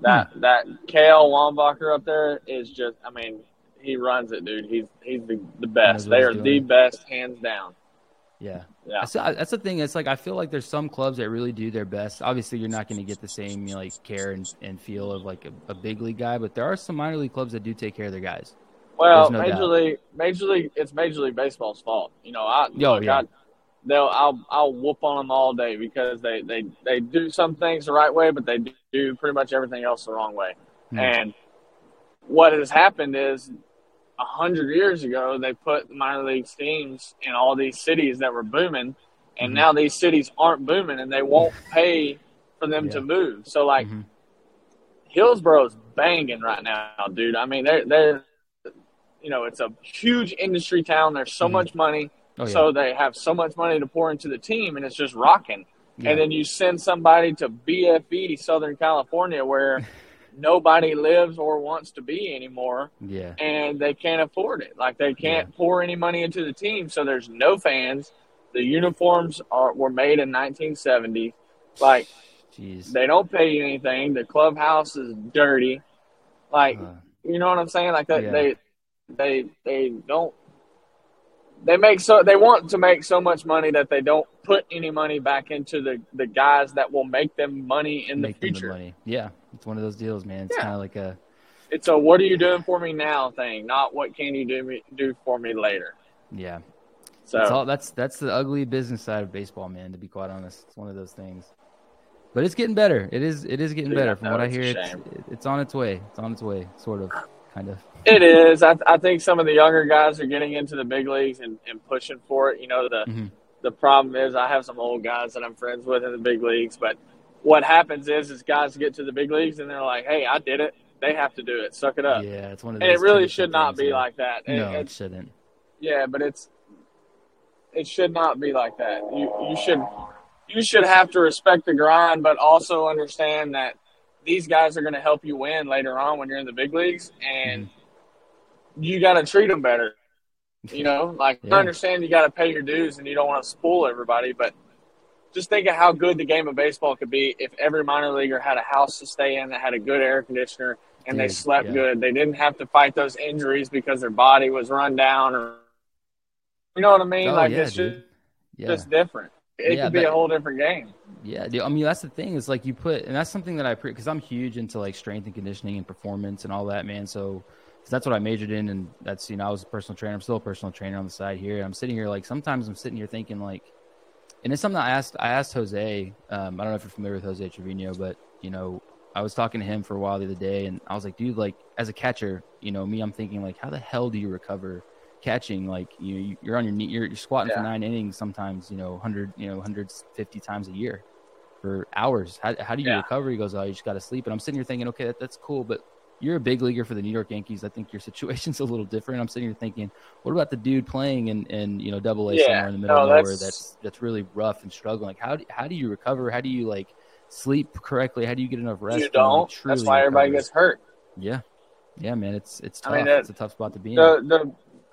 That that Kale Wombacher up there is just I mean he runs it, dude. He's he's the, the best. They are the best, hands down. Yeah. Yeah. That's, that's the thing. It's like I feel like there's some clubs that really do their best. Obviously, you're not going to get the same you know, like care and, and feel of like a, a big league guy, but there are some minor league clubs that do take care of their guys. Well, no major doubt. league, major league, it's major league baseball's fault. You know, I Yo, like, yeah. I- they'll I'll I'll whoop on them all day because they they they do some things the right way, but they do pretty much everything else the wrong way. Hmm. And what has happened is a hundred years ago they put minor league teams in all these cities that were booming, and Mhm. now these cities aren't booming, and they won't pay for them Yeah. to move. So like Mhm. Hillsboro's banging right now, dude. I mean, they're they're you know it's a huge industry town. There's so Mhm. much money, Oh, yeah. so they have so much money to pour into the team, and it's just rocking. Yeah. And then you send somebody to BFE, Southern California, where nobody lives or wants to be anymore, yeah. and they can't afford it. Like they can't pour any money into the team, so there's no fans. The uniforms are were made in 1970. Like Jeez. they don't pay you anything. The clubhouse is dirty. Like Uh, you know what I'm saying? Like that Yeah. they they they don't they make so they want to make so much money that they don't put any money back into the the guys that will make them money in the make the future. money. Yeah. It's one of those deals, man. It's Yeah. kind of like a It's a what are you doing for me now thing, not what can you do me do for me later. yeah. So It's all, that's that's the ugly business side of baseball, man. To be quite honest, it's one of those things. But it's getting better. It is. It is getting better. From no, what I hear, it's, it's on its way. It's on its way, sort of, kind of. it is. I, I think some of the younger guys are getting into the big leagues and, and pushing for it. You know, the Mhm. the problem is I have some old guys that I'm friends with in the big leagues, but what happens is is guys get to the big leagues and they're like, Hey, I did it. They have to do it. Suck it up. Yeah, it's one of. And it really should not be yeah. like that. It- No, it shouldn't. yeah, but it's it should not be like that. You you should you should have to respect the grind, but also understand that these guys are going to help you win later on when you're in the big leagues, and mm-hmm. you got to treat them better. You know, like Yeah. I understand you got to pay your dues and you don't want to spoil everybody, but just think of how good the game of baseball could be if every minor leaguer had a house to stay in that had a good air conditioner and they slept yeah. good. They didn't have to fight those injuries because their body was run down or you know what I mean? Oh like yeah, it's just, Yeah, just different. It Yeah, could be that- a whole different game. yeah. dude, I mean, that's the thing. Is like you put, and that's something that I because I'm huge into like strength and conditioning and performance and all that, man. So. so that's what I majored in, and that's you know I was a personal trainer. I'm still a personal trainer on the side here. I'm sitting here like sometimes I'm sitting here thinking like, and it's something I asked. I asked Jose. Um, I don't know if you're familiar with Jose Trevino, but you know I was talking to him for a while the other day, and I was like, dude, like as a catcher, you know me, I'm thinking like, how the hell do you recover catching? Like you, you you're on your knee, you're, you're squatting for nine innings, sometimes you know 100, you know 150 times a year for hours. How how do you Yeah. recover? He goes, oh, you just got to sleep. And I'm sitting here thinking, okay, that, that's cool, but you're a big leaguer for the New York Yankees. I think your situation's a little different. I'm sitting here thinking, what about the dude playing in, in you know Double A Yeah, somewhere in the middle no, of nowhere that's- that's that's really rough and struggling? Like how do, how do you recover? How do you like sleep correctly? How do you get enough rest? you don't. That's truly why everybody gets hurt. Yeah, yeah, man. It's it's I tough. mean, that- it's a tough spot to be in. The the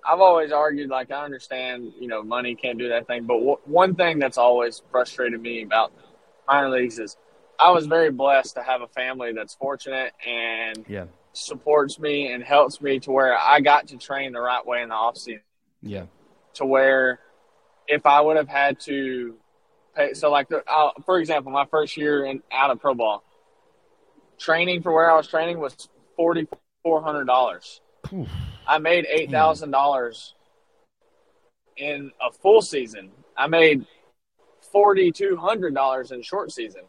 I've always argued like I understand you know money can't do that thing, but w- one thing that's always frustrated me about minor leagues is I was very blessed to have a family that's fortunate and yeah, supports me and helps me to where I got to train the right way in the off season. Yeah. To where if I would have had to pay, so like, the, uh, for example, my first year in out of pro ball, training for where I was training was forty four hundred dollars. I made eight thousand dollars in a full season. I made forty two hundred dollars in short season.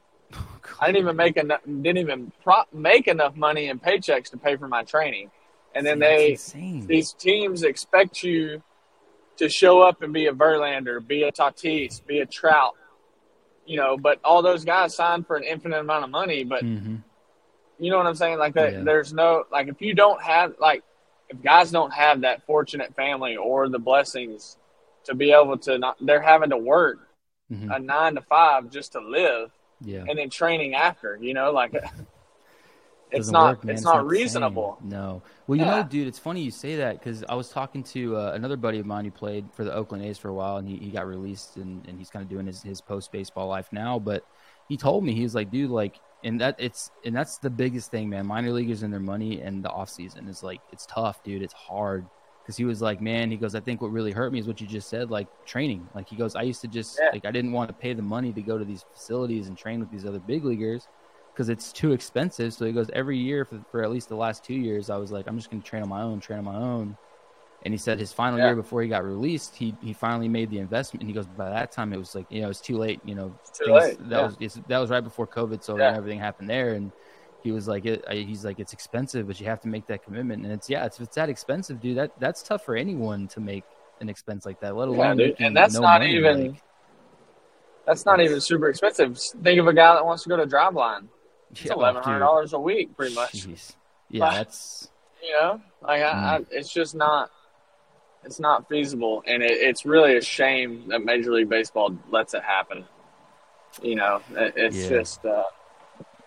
I didn't even make enough. Didn't even pro- make enough money in paychecks to pay for my training. And then they these teams expect you to show up and be a Verlander, be a Tatis, be a Trout. You know, but all those guys signed for an infinite amount of money. But mm-hmm. you know what I'm saying? Like that. Yeah. There's no like if you don't have like if guys don't have that fortunate family or the blessings to be able to not, they're having to work mm-hmm. a nine to five just to live yeah. and then training after. You know, like it's not work, it's, not, reasonable. No. Well, you yeah. know, dude, it's funny you say that because I was talking to uh, another buddy of mine who played for the Oakland A's for a while, and he, he got released, and, and he's kind of doing his, his post baseball life now. But he told me he was like, dude, like, and that it's and that's the biggest thing, man. Minor leaguers and their money and the off season is like it's tough, dude. It's hard because he was like, man, he goes, I think what really hurt me is what you just said, like training. Like he goes, I used to just yeah. like I didn't want to pay the money to go to these facilities and train with these other big leaguers because it's too expensive. So he goes, every year for, for at least the last two years, I was like, I'm just going to train on my own, train on my own. And he said his final yeah. year before he got released, he he finally made the investment. And he goes, by that time it was like, you know, it's too late. You know, too things, late. That yeah. was that was right before COVID, so everything happened there. And he was like, it, he's like, it's expensive, but you have to make that commitment. And it's yeah, it's, it's that expensive, dude. That that's tough for anyone to make an expense like that, let alone yeah, and that's no not money, even like, that's not even super expensive. Think of a guy that wants to go to a driveline. It's yeah, eleven hundred dollars a week, pretty much. Jeez. Yeah, that's you know, like mm. I, I, it's just not it's not feasible, and it, it's really a shame that Major League Baseball lets it happen. You know, it, it's yeah. just. Uh,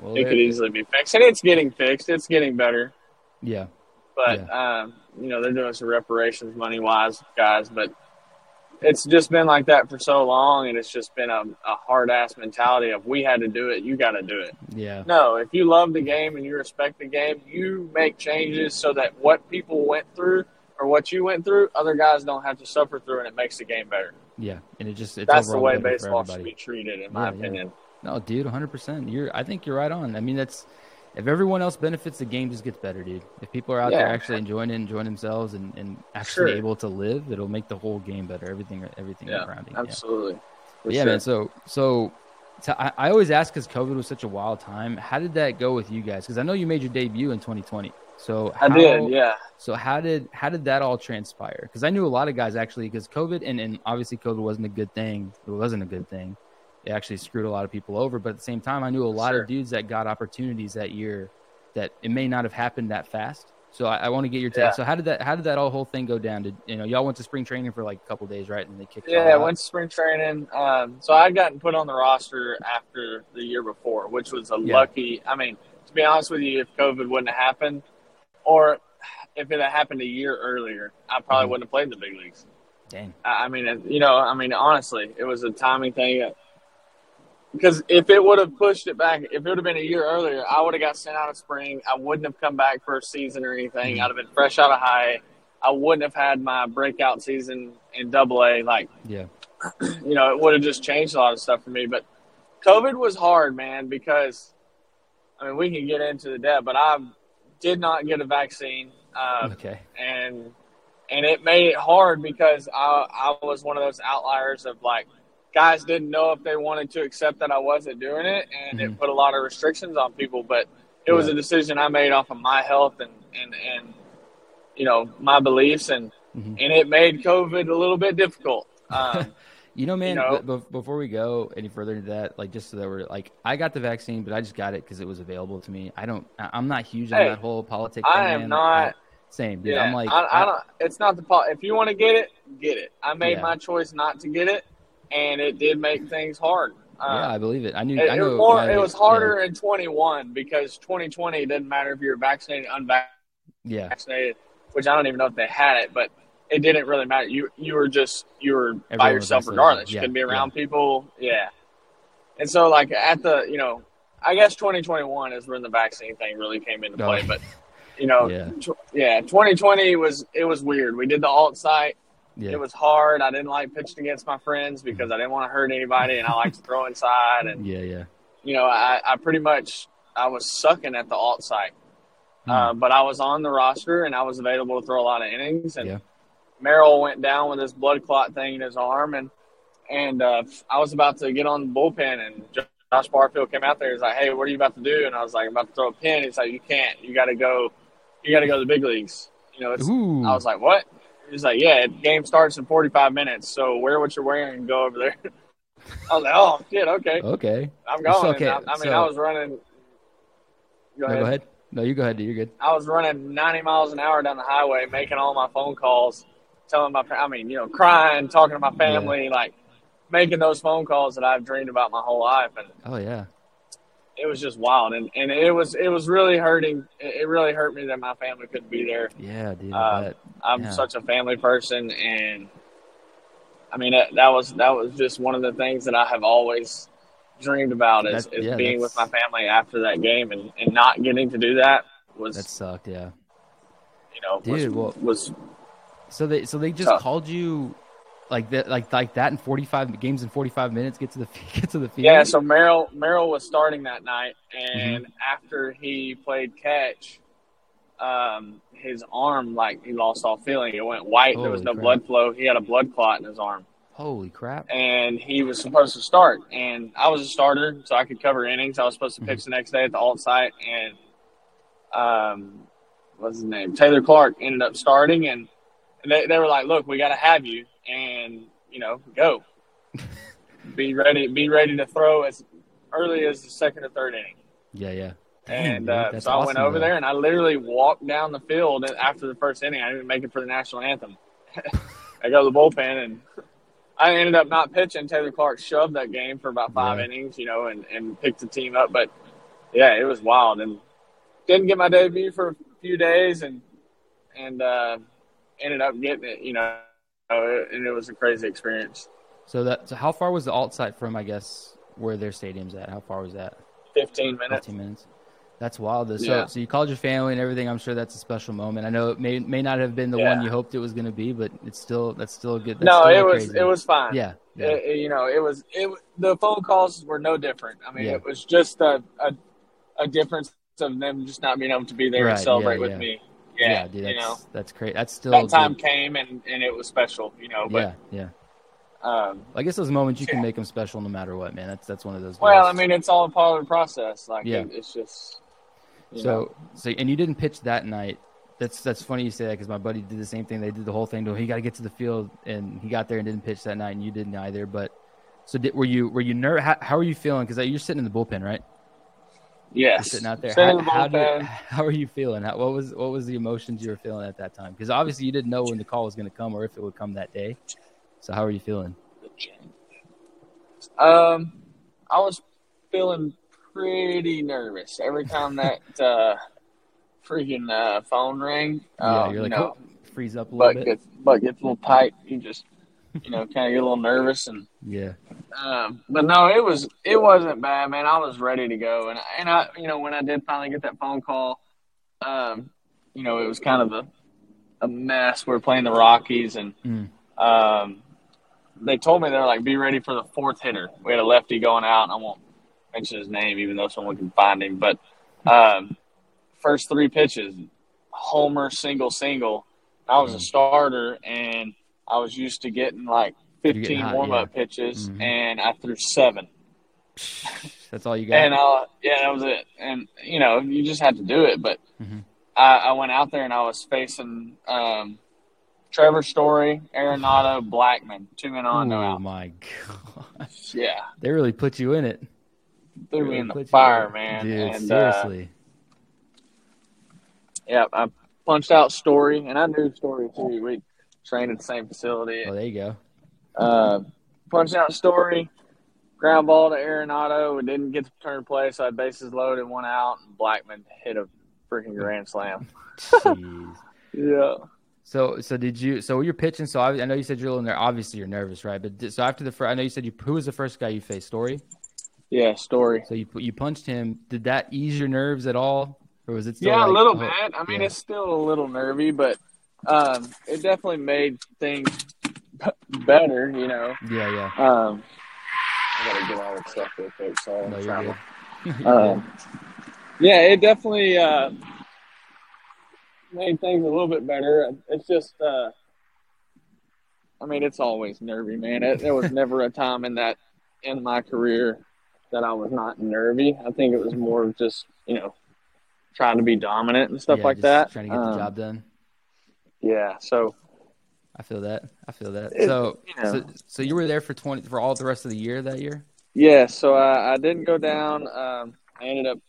well, it could easily be fixed, and it's getting fixed. It's getting better. Yeah. But yeah. Um, you know they're doing some reparations money wise, guys. But it's just been like that for so long, and it's just been a, a hard ass mentality of we had to do it, you got to do it. Yeah. No, if you love the game and you respect the game, you make changes so that what people went through or what you went through, other guys don't have to suffer through, and it makes the game better. Yeah, and it just it's that's the way baseball should be treated, in my yeah, opinion. Yeah. No, dude, 100%. You're I think you're right on. I mean, that's if everyone else benefits, the game just gets better, dude. If people are out yeah. there actually enjoying it, enjoying themselves, and, and actually sure. able to live, it'll make the whole game better. Everything, everything yeah, around it. Absolutely. Yeah, yeah sure. man. So, so, so I, I, always ask because COVID was such a wild time. How did that go with you guys? Because I know you made your debut in 2020. So how, I did, yeah. So how did how did that all transpire? Because I knew a lot of guys actually because COVID and, and obviously COVID wasn't a good thing. It wasn't a good thing it actually screwed a lot of people over. But at the same time, I knew a lot sure. of dudes that got opportunities that year that it may not have happened that fast. So I, I want to get your take. Yeah. So how did that how did that all whole thing go down? Did you know y'all went to spring training for like a couple days, right? And they kicked. Yeah, I went to spring training. Um, so I would gotten put on the roster after the year before, which was a yeah. lucky. I mean, to be honest with you, if COVID wouldn't have happened, or if it had happened a year earlier, I probably mm-hmm. wouldn't have played in the big leagues. Dang. I mean, you know, I mean, honestly, it was a timing thing. Because if it would have pushed it back, if it would have been a year earlier, I would have got sent out of spring. I wouldn't have come back for a season or anything. Mm-hmm. I'd have been fresh out of high. I wouldn't have had my breakout season in Double A. Like, yeah, you know, it would have just changed a lot of stuff for me. But COVID was hard, man, because I mean, we can get into the debt, but I did not get a vaccine. Uh, okay, and and it made it hard because I I was one of those outliers of like guys didn't know if they wanted to accept that I wasn't doing it, and mm-hmm. it put a lot of restrictions on people. But it yeah. was a decision I made off of my health and and and you know my beliefs, and mm-hmm. and it made COVID a little bit difficult. Um, you know, man. You know, b- before we go any further into that, like just so that we're like, I got the vaccine, but I just got it because it was available to me. I don't. I'm not huge on that whole politics. I am man. not. I, same, dude. Yeah, I'm like, I, I, don't. It's not the. If you want to get it, get it. I made yeah. my choice not to get it and it did make things hard. Uh, yeah, I believe it. I knew. It, I knew it was, more, it was harder yeah. in 21 because 2020 didn't matter if you're vaccinated, unvaccinated, yeah. which I don't even know if they had it, but it didn't really matter. You you were just you were Everyone by yourself regardless. Yeah. You couldn't be around people. Yeah. And so like at the you know, I guess 2021 is when the vaccine thing really came into play, oh. but you know, Yeah. tw- yeah, 2020 was it was weird. We did the alt site. Yeah. It was hard. I didn't like pitching against my friends because I didn't want to hurt anybody, and I like to throw inside. And yeah, yeah. you know, I, I pretty much I was sucking at the alt site, Hmm. uh, but I was on the roster and I was available to throw a lot of innings. And Yeah. Merrill went down with this blood clot thing in his arm, and and uh, I was about to get on the bullpen, and Josh Barfield came out there. He's like, "Hey, what are you about to do?" And I was like, "I'm about to throw a pin." He's like, "You can't. You got to go. You got to go to the big leagues." You know, it's. I was like, "What?" He's like, "Yeah, game starts in 45 minutes, so wear what you're wearing and go over there." I was like, "Oh shit, okay, okay. I'm going." okay, I, I mean, so- I was running. Go No, ahead. go ahead. No, you go ahead. You're good. I was running 90 miles an hour down the highway, making all my phone calls, telling my, I mean, you know, crying, talking to my family, like making those phone calls that I've dreamed about my whole life, and Oh yeah. It was just wild, and and it was it was really hurting. It really hurt me that my family couldn't be there. Yeah, dude. Uh. I'm Yeah. such a family person, and I mean that, that was that was just one of the things that I have always dreamed about is, That- is yeah, being with my family after that game, and, and not getting to do that was That sucked. Yeah. you know Dude, well- was, was So they so they just Tough. called you like that like like that in 45 games in 45 minutes get to the get to the field. Yeah, so Merrill Merrill was starting that night, Mm-hmm. and after he played catch, um, his arm like he lost all feeling. It went white. there was no crap. blood flow. He had a blood clot in his arm, Holy crap. and he was supposed to start. And I was a starter, so I could cover innings. I was supposed to Mm-hmm. pitch the next day at the alt site, and um, what's his name? Taylor Clarke ended up starting, and they they were like, "Look, we got to have you, and you know, go." be ready be ready to throw as early as the second or third inning. Yeah, yeah. Dang, And uh, so I went over though. there and I literally walked down the field after the first inning. I didn't even make it for the national anthem. I go to the bullpen and I ended up not pitching. Taylor Clarke shoved that game for about five Yeah. innings, you know, and, and picked the team up. But yeah, it was wild and didn't get my debut for a few days and and uh, ended up getting it, you know, Oh, and it was a crazy experience. So that so how far was the alt site from I guess where their stadium's at? How far was that? 15 minutes. 15 minutes. That's wild. though. So Yeah. so you called your family and everything. I'm sure that's a special moment. I know it may may not have been the Yeah. one you hoped it was going to be, but it's still that's still a good. That's No, still it was crazy. it was fine. Yeah. Yeah. It- you know, it was it. The phone calls were no different. I mean, it was just a, a a difference of them just not being able to be there Right, and celebrate with me. Yeah, Yeah, dude, you that's know, that's great. That's still that time good. came and and it was special. You know, but yeah, yeah. um, I guess those moments you can make them special no matter what, man. That's that's one of those. well. I mean, it's all a part of the process. Like, Yeah. it, it's just so know. so and you didn't pitch that night. That's that's funny you say that because my buddy did the same thing. They did the whole thing to him. He got to get to the field, and he got there and didn't pitch that night, and you didn't either. But so did, were you were you nervous? How, how are you feeling? Because you're sitting in the bullpen, right? Yes, sitting out there. How, how, did, bullpen. how are you feeling? How, what was what was the emotions you were feeling at that time? Because obviously you didn't know when the call was going to come or if it would come that day. So how are you feeling? Um, I was feeling pretty nervous every time that uh, freaking uh, phone rang. yeah, um, you're like you oh, freeze up a butt little bit. gets butt gets a little tight. You just you know kind of get a little nervous and Yeah, um, but no, it was it wasn't bad, man. I was ready to go, and and I you know when I did finally get that phone call, um, you know it was kind of a a mess. We are playing the Rockies, and Mm. um, they told me they're like be ready for the fourth hitter. We had a lefty going out, and I won't mention his name even though someone can find him, but um, first three pitches, homer, single, single. I was a Mm. starter, and I was used to getting like You're getting 15 warm up pitches, Mhm. and I threw seven. that's all you got. And uh, yeah, that was it. And you know, you just had to do it. But Mhm. I, I went out there and I was facing um, Trevor Story, Arenado, Blackmon, two men on, no oh my god, Yeah, they really put you in it. threw me in the fire, it. man. Dude, and uh, seriously. yeah, I punched out Story, and I knew Story too. We trained at the same facility. oh, there you go. Uh, punched out Story, ground ball to Arenado. We didn't get to turn play, so I had bases loaded, one out, and Blackmon hit a freaking grand slam. Jeez. Yeah. So, so did you? So you're pitching. So I, I know you said you're a little ner- Obviously, you're nervous, right? But did, so after the first, I know you said you. Who was the first guy you faced? Story. Yeah, Story. So you you punched him. Did that ease your nerves at all? or was it still? yeah, like, a little oh, bit. I mean, yeah. it's still a little nervy, but um, it definitely made things better. You know. Yeah, yeah. Um, I gotta get all the stuff real quick. Sorry, No, I'm you're traveling. good. Um, yeah, it definitely uh, made things a little bit better. It's just, uh, I mean, it's always nervy, man. It, there was never a time in that in my career that I was not nervy. I think it was more of just, you know, trying to be dominant and stuff Yeah, like just that. Trying to get Um, the job done. Yeah, so I feel that. I feel that. It- so, you know. so, so you were there for twenty for all the rest of the year that year. yeah, so I, I didn't go down. Um, I ended up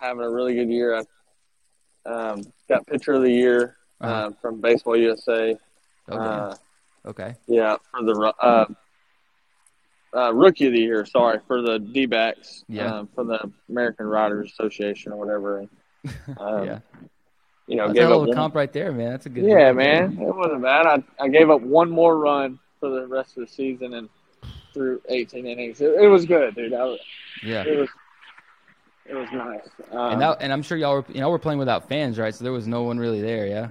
having a really good year. I um, got pitcher of the year Uh-huh. uh, from Baseball USA. Oh, damn. Uh, okay. Yeah, for the uh, uh, rookie of the year. Sorry for the D backs. Yeah. Um, for the American Writers Association or whatever. Um, yeah. You know, That's a gave hell up. of a One, comp right there, man. That's a good. yeah, job. man, it wasn't bad. I I gave up one more run for the rest of the season and through 18 innings. It, it was good, dude. Was, Yeah. it was. It was nice. Um, And that, and I'm sure y'all were y'all were playing without fans, right? So there was no one really there. Yeah.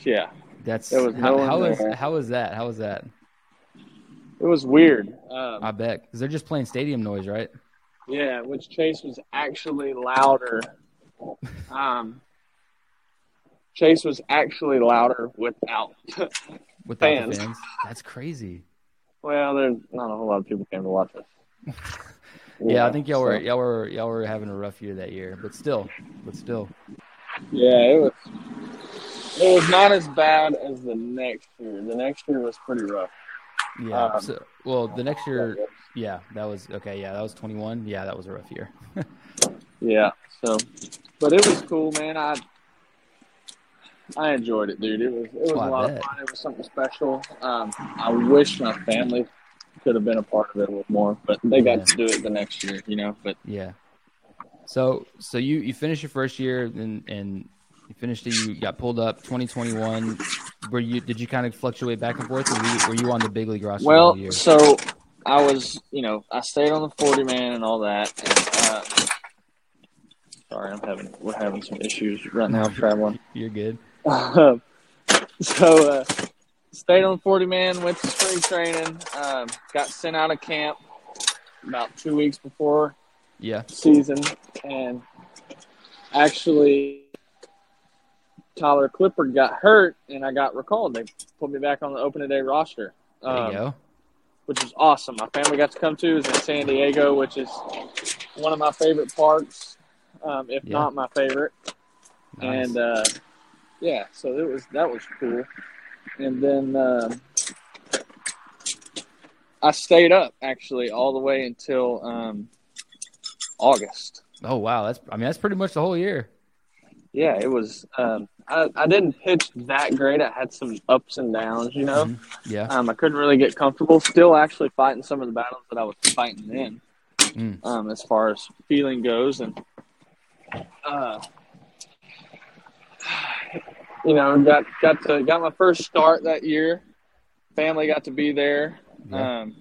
yeah, That's There was how, no how was there. how was that? How was that? it was weird. Um, I bet because they're just playing stadium noise, right? Yeah, which Chase was actually louder. Um, Chase was actually louder without. Without Fans. fans, that's crazy. well, there's not a whole lot of people came to watch us. Yeah, I think y'all were y'all were y'all were having a rough year that year, but still, but still, Yeah, it was. It was not as bad as the next year. The next year was pretty rough. yeah. Um, so, well, the next year, yeah, that was okay. Yeah, that was 21. Yeah, that was a rough year. Yeah. So, but it was cool, man. I I enjoyed it, dude. It was it was Oh, a lot of fun. It was something special. Um, I wish my family could have been a part of it a little more, but they got Yeah. to do it the next year, you know. But Yeah. So so you you finished your first year and and you finished it. You got pulled up 2021. Were you did you kind of fluctuate back and forth, or were you, were you on the big league roster well, so I was, you know, I stayed on the forty man and all that. And, uh, sorry, I'm having we're having some issues right now traveling. You're good. Um, so uh, stayed on 40 man, went to spring training, um, got sent out of camp about two weeks before Yeah. season, and actually Tyler Clippard got hurt, and I got recalled. They put me back on the opening day roster, There um, you go. which is awesome. My family got to come to is in San Diego, which is one of my favorite parks, um, if Yeah. not my favorite. Nice. and uh, yeah, so it was that was cool. And then um, I stayed up actually all the way until um, August. oh wow, that's I mean that's pretty much the whole year. Yeah, it was. Um, I, I didn't pitch that great. I had some ups and downs, you know. Mhm. Yeah. Um, I couldn't really get comfortable. Still, actually fighting some of the battles that I was fighting then, Mm. um, as far as feeling goes, and uh, you know, got got to got my first start that year. Family got to be there. Yeah. Um,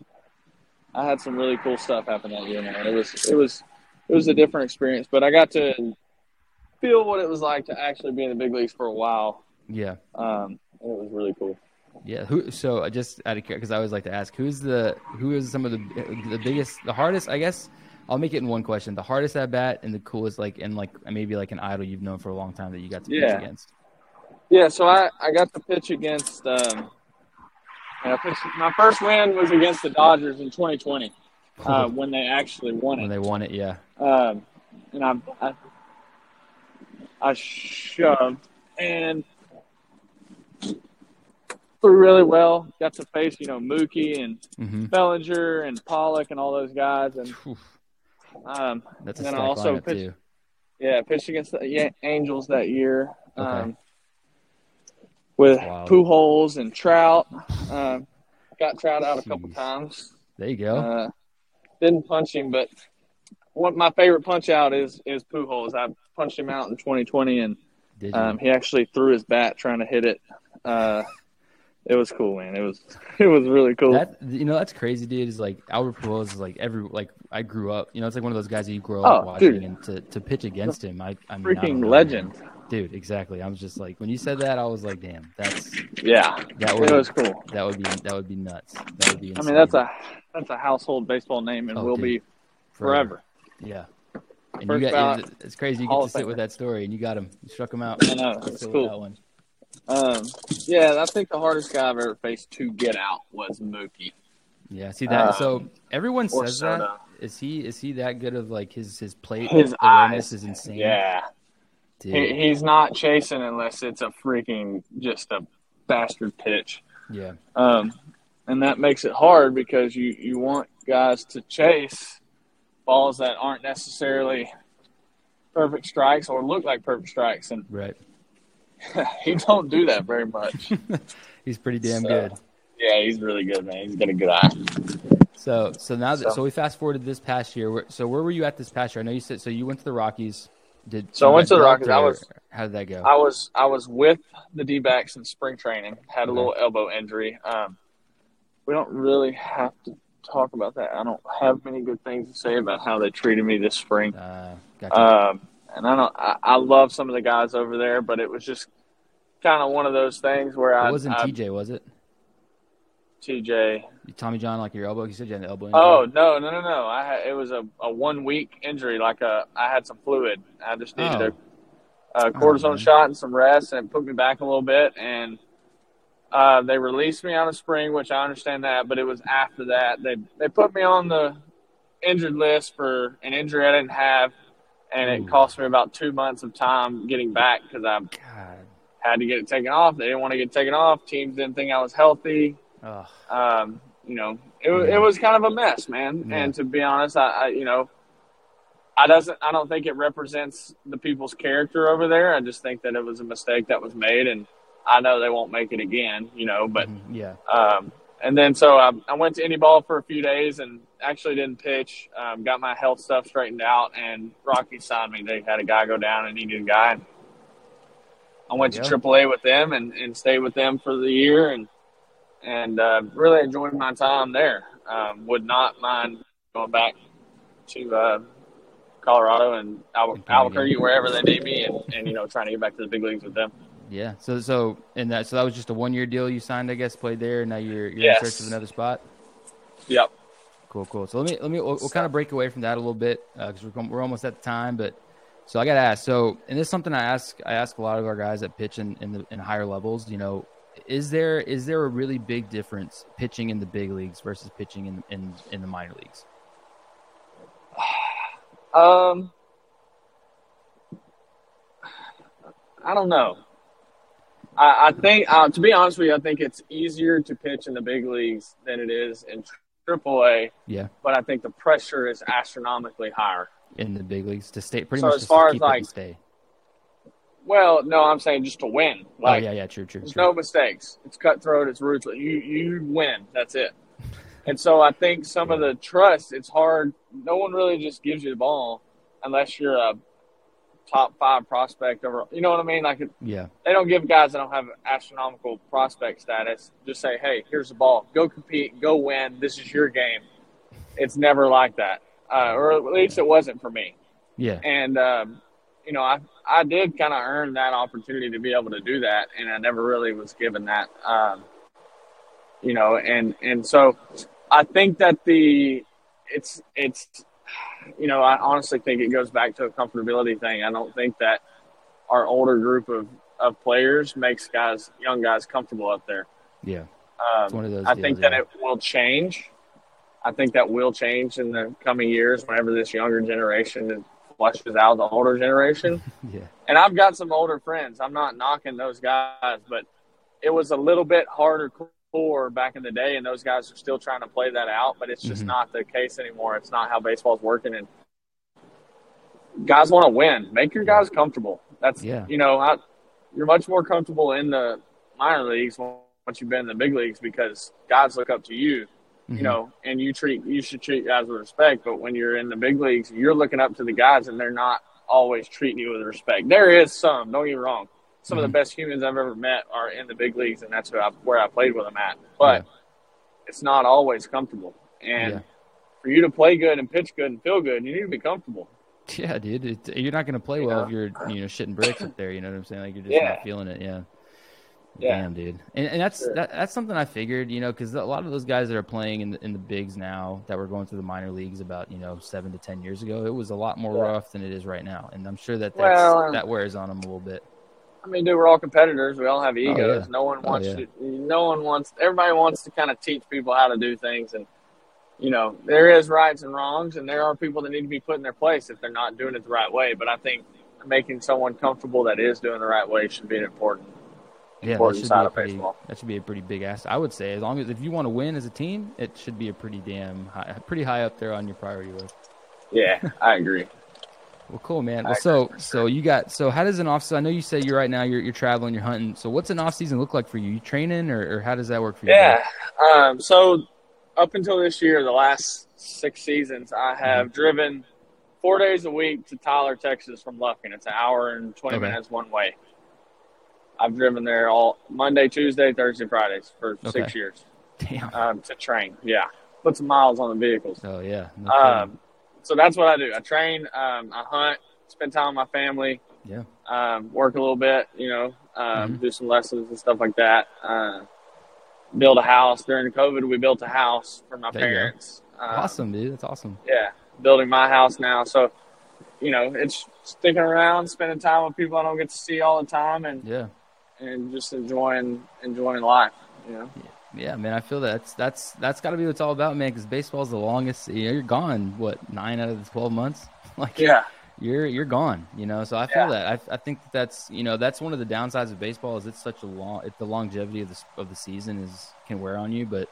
I had some really cool stuff happen that year, man. It was it was it was a different experience, but I got to feel what it was like to actually be in the big leagues for a while. Yeah. Um, and it was really cool. Yeah. Who? So I just out of because I always like to ask who's the who is some of the the biggest the hardest I guess I'll make it in one question the hardest at bat and the coolest like and like maybe like an idol you've known for a long time that you got to pitch against. Yeah, so I, I got to pitch against. Um, pitched, my first win was against the Dodgers in 2020 uh, when they actually won when it. they won it. Yeah. Um, and I, I I shoved and threw really well. Got to face you know Mookie and hmm Bellinger and Pollock and all those guys, and um, That's And then I also pitched- too. yeah, pitched against the yeah, Angels that year. Okay. Um, with. Pujols and Trout. Um, got Trout out a couple Jeez. times. There you go. Uh, didn't punch him, but what my favorite punch out is is Pujols. I punched him out in 2020, and um, he actually threw his bat trying to hit it. Uh, it was cool, man. It was it was really cool. That you know that's crazy, dude. Is like Albert Pujols is like every like I grew up. You know, it's like one of those guys that you grow up Oh, watching, dude. and to, to pitch against him, I I mean, Freaking legend. Dude. Exactly. I was just like when you said that, I was like, damn, that's Yeah, that it was cool. that would be that would be nuts. That would be. I mean, that's a that's a household baseball name and Oh, will dude. be forever. Yeah. And First you got, it's, it's crazy. You get to sit with that story, and you got him. You struck him out. I know it's cool. That one. Um, yeah, I think the hardest guy I've ever faced to get out was Mookie. Yeah. See that? Um, so everyone says that. Soto. Is he is he that good of like his his plate His awareness eyes. is insane. Yeah. He, he's not chasing unless it's a freaking just a bastard pitch. yeah. Um, and that makes it hard because you, you want guys to chase balls that aren't necessarily perfect strikes or look like perfect strikes, and Right. he don't do that very much. He's pretty damn So- good. yeah, he's really good, man. He's got a good eye. So so now that So- so we fast forwarded this past year. So where were you at this past year? I know you said so you went to the Rockies. Did So I went to the Rockies. I was- How did that go? I was I was with the D backs in spring training. Had a little elbow injury. Um, we don't really have to talk about that. I don't have many good things to say about how they treated me this spring. uh, gotcha. Um, and I don't. I, I love some of the guys over there, but it was just kind of one of those things where I wasn't I, TJ, was it? TJ. Tommy John, like your elbow. You said you had an elbow. Injury? Oh no no no no! I had, it was a, a one week injury. Like a I had some fluid. I just needed a, a cortisone Oh, shot and some rest, and it put me back a little bit. And uh, they released me on of spring, which I understand that. But it was after that they they put me on the injured list for an injury I didn't have, and Ooh. it cost me about two months of time getting back because I God. had to get it taken off. They didn't want to get taken off. Teams didn't think I was healthy. Um, you know, it, Yeah. it was kind of a mess, man. Yeah. And to be honest, I, I, you know, I doesn't, I don't think it represents the people's character over there. I just think that it was a mistake that was made, and I know they won't make it again. You know, but mhm, yeah. um, and then so I, I went to any Ball for a few days and actually didn't pitch. Um, got my health stuff straightened out, and Rocky signed me. They had a guy go down and he needed a guy. And I went to AAA with them and, and stayed with them for the year and and uh, really enjoyed my time there. Um, would not mind going back to uh, Colorado and play Albuquerque, wherever they need me, and, and you know trying to get back to the big leagues with them. Yeah. So so and that so that was just a one year deal you signed, I guess, played there. And now you're you're Yes. in search of another spot. Yep. Cool, cool. So let me let me we'll, we'll kind of break away from that a little bit because we're we're almost at the time. But so I got to ask. So and this is something I ask I ask a lot of our guys that pitch in in, the, in higher levels. You know, is there is there a really big difference pitching in the big leagues versus pitching in in in the minor leagues? Um, I don't know. I, I think, uh, to be honest with you, I think it's easier to pitch in the big leagues than it is in AAA. Yeah, But I think the pressure is astronomically higher. in the big leagues to stay pretty So much as far to as, keep like, stay. Well, no, I'm saying just to win. Like, oh yeah, yeah, true, true. There's true. no mistakes. It's cutthroat. It's ruthless. You you win. That's it. And so I think some of the trust. It's hard. No one really just gives you the ball unless you're a top five prospect. Over. You know what I mean? Like yeah, they don't give guys that don't have astronomical prospect status. Just say, hey, here's the ball. Go compete. Go win. This is your game. It's never like that, uh, or at least it wasn't for me yeah, and um, you know, I I did kind of earn that opportunity to be able to do that, and I never really was given that. Um, you know, and and so I think that the it's it's you know I honestly think it goes back to a comfortability thing. I don't think that our older group of of players makes guys young guys comfortable up there. yeah. Um, one of those. I deals, think yeah. that it will change. I think that will change in the coming years whenever this younger generation flushes out the older generation. yeah, And I've got some older friends. I'm not knocking those guys, but it was a little bit harder core back in the day, and those guys are still trying to play that out. But it's just Mhm. not the case anymore. It's not how baseball's working, and guys want to win. Make your guys comfortable. That's Yeah. you know, I, you're much more comfortable in the minor leagues once you've been in the big leagues because guys look up to you Mhm. you know, and you treat you should treat guys with respect. But when you're in the big leagues, you're looking up to the guys, and they're not always treating you with respect. There is some, don't get me wrong, some mm-hmm. of the best humans I've ever met are in the big leagues, and that's I, where I played with them at. But yeah. it's not always comfortable, and yeah. for you to play good and pitch good and feel good, you need to be comfortable. Yeah, dude, it, you're not going to play well if you're you know shitting bricks up there. You know what I'm saying? Like you're just yeah. not feeling it. Yeah. Yeah. Damn, dude, and, and that's sure. that, that's something I figured, you know, because a lot of those guys that are playing in the, in the bigs now that were going through the minor leagues about you know seven to ten years ago, it was a lot more yeah. rough than it is right now, and I'm sure that well, that wears on them a little bit. I mean, dude, we're all competitors. We all have egos. Oh, yeah. No one oh, wants oh, to. No one wants. Everybody wants to kind of teach people how to do things, and you know, there is rights and wrongs, and there are people that need to be put in their place if they're not doing it the right way. But I think making someone comfortable that is doing the right way should be an important yeah, that should, be a pretty, that should be a pretty big ass. I would say, as long as if you want to win as a team, it should be a pretty damn high, pretty high up there on your priority list. Yeah, I agree. well, cool, man. Well, so so you got so how does an off? Season? I know you say you're right now you're you're traveling, you're hunting. So what's an off season look like for you? You training or, or how does that work for you? Yeah, um, so up until this year, the last six seasons, I have mm-hmm. driven four days a week to Tyler, Texas from Lufkin. It's an hour and twenty okay. minutes one way. I've driven there all Monday, Tuesday, Thursday, Fridays for okay. six years. Damn. Um, to train, yeah, put some miles on the vehicles. Oh yeah. No um, so that's what I do. I train, um, I hunt, spend time with my family. Yeah. Um, work a little bit, you know, um, mm-hmm. do some lessons and stuff like that. Uh, build a house during COVID. We built a house for my there parents. Um, awesome, dude. That's awesome. Yeah, building my house now. So, you know, it's sticking around, spending time with people I don't get to see all the time, and yeah, and just enjoying enjoying life. You know. Yeah, man, I feel that's that's that's got to be what it's all about, man. Because baseball's the longest. You know, you're gone what nine out of the twelve months. like, yeah, you're you're gone. You know, so I feel yeah. that. I, I think that that's you know that's one of the downsides of baseball is it's such a long. It, the longevity of the of the season is can wear on you, but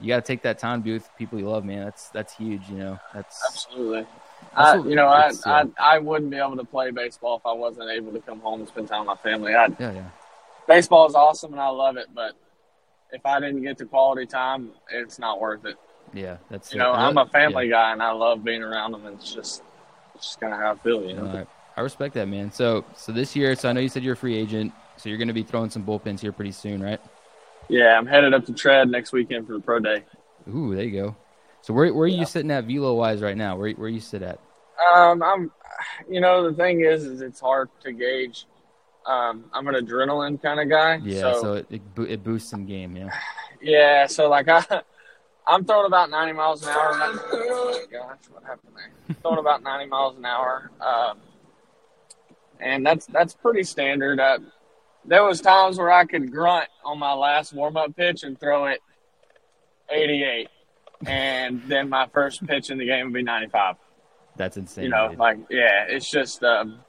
you got to take that time to be with people you love, man. That's that's huge. You know, that's absolutely. I, you know, I, I I wouldn't be able to play baseball if I wasn't able to come home and spend time with my family. I'd, yeah, yeah baseball is awesome and I love it, but if I didn't get the quality time, it's not worth it. Yeah, that's you know I'm a family yeah. guy and I love being around them. It's just it's just kind of how I feel, you know. I, I respect that, man. So so this year, so I know you said you're a free agent, so you're going to be throwing some bullpens here pretty soon, right? Yeah, I'm headed up to Tread next weekend for the pro day. Ooh, there you go. So where where are yeah. you sitting at velo wise right now? Where where you sit at? Um, I'm, you know, the thing is, is it's hard to gauge um, I'm an adrenaline kind of guy. Yeah, so, so it, it, it boosts some game. Yeah. Yeah, so like I, I'm throwing about 90 miles an hour. Oh gosh, what happened there? throwing about 90 miles an hour, um, and that's that's pretty standard. Uh, there was times where I could grunt on my last warm up pitch and throw it 88, and then my first pitch in the game would be 95. That's insane. You know, dude. like yeah, it's just. Um,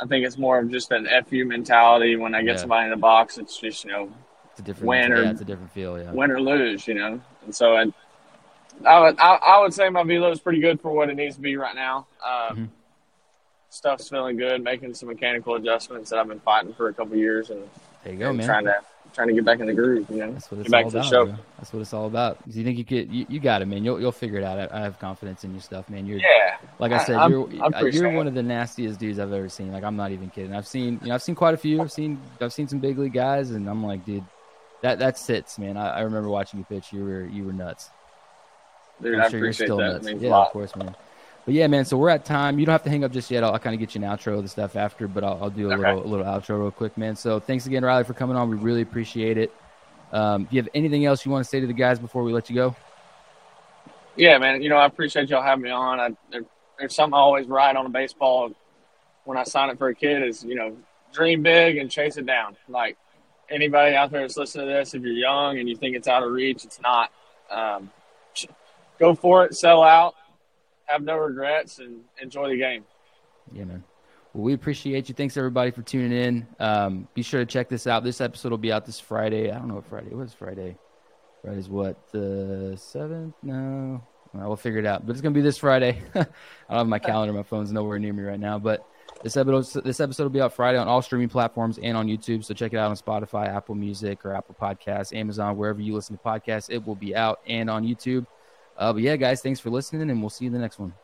I think it's more of just an FU mentality. When I get yeah. somebody in the box, it's just you know, it's a different win or yeah, it's a different feel, yeah. Win or lose, you know. And so I, I would I, I would say my velo is pretty good for what it needs to be right now. Um, mm-hmm. Stuff's feeling good, making some mechanical adjustments that I've been fighting for a couple years, and there you go, man. Trying to trying to get back in the groove. You know, that's what it's all about. Bro. That's what it's all about. You think you could? You, you, got it, man. You'll you'll figure it out. I, I, have confidence in your stuff, man. You're yeah. Like I said, I, you're I'm, I'm you're one of the nastiest dudes I've ever seen. Like I'm not even kidding. I've seen you know I've seen quite a few. I've seen I've seen some big league guys, and I'm like, dude, that that sits, man. I, I remember watching you pitch. You were you were nuts. Dude, I'm I sure appreciate you're still that. nuts. Yeah, of course, man. But yeah, man. So we're at time. You don't have to hang up just yet. I'll, I'll kind of get you an outro of the stuff after, but I'll, I'll do a okay. little a little outro real quick, man. So thanks again, Riley, for coming on. We really appreciate it. Um, do you have anything else you want to say to the guys before we let you go? Yeah, man. You know, I appreciate y'all having me on. I, there, there's something I always write on a baseball when I sign it for a kid is, you know, dream big and chase it down. Like anybody out there that's listening to this, if you're young and you think it's out of reach, it's not. Um, go for it, sell out, have no regrets, and enjoy the game. Yeah, man. Well, we appreciate you. Thanks everybody for tuning in. Um, be sure to check this out. This episode will be out this Friday. I don't know what Friday. What is Friday? Friday's what the seventh? No, we'll figure it out. But it's gonna be this Friday. I don't have my calendar. My phone's nowhere near me right now. But this episode, this episode will be out Friday on all streaming platforms and on YouTube. So check it out on Spotify, Apple Music, or Apple Podcasts, Amazon, wherever you listen to podcasts. It will be out and on YouTube. Uh, but yeah, guys, thanks for listening, and we'll see you in the next one.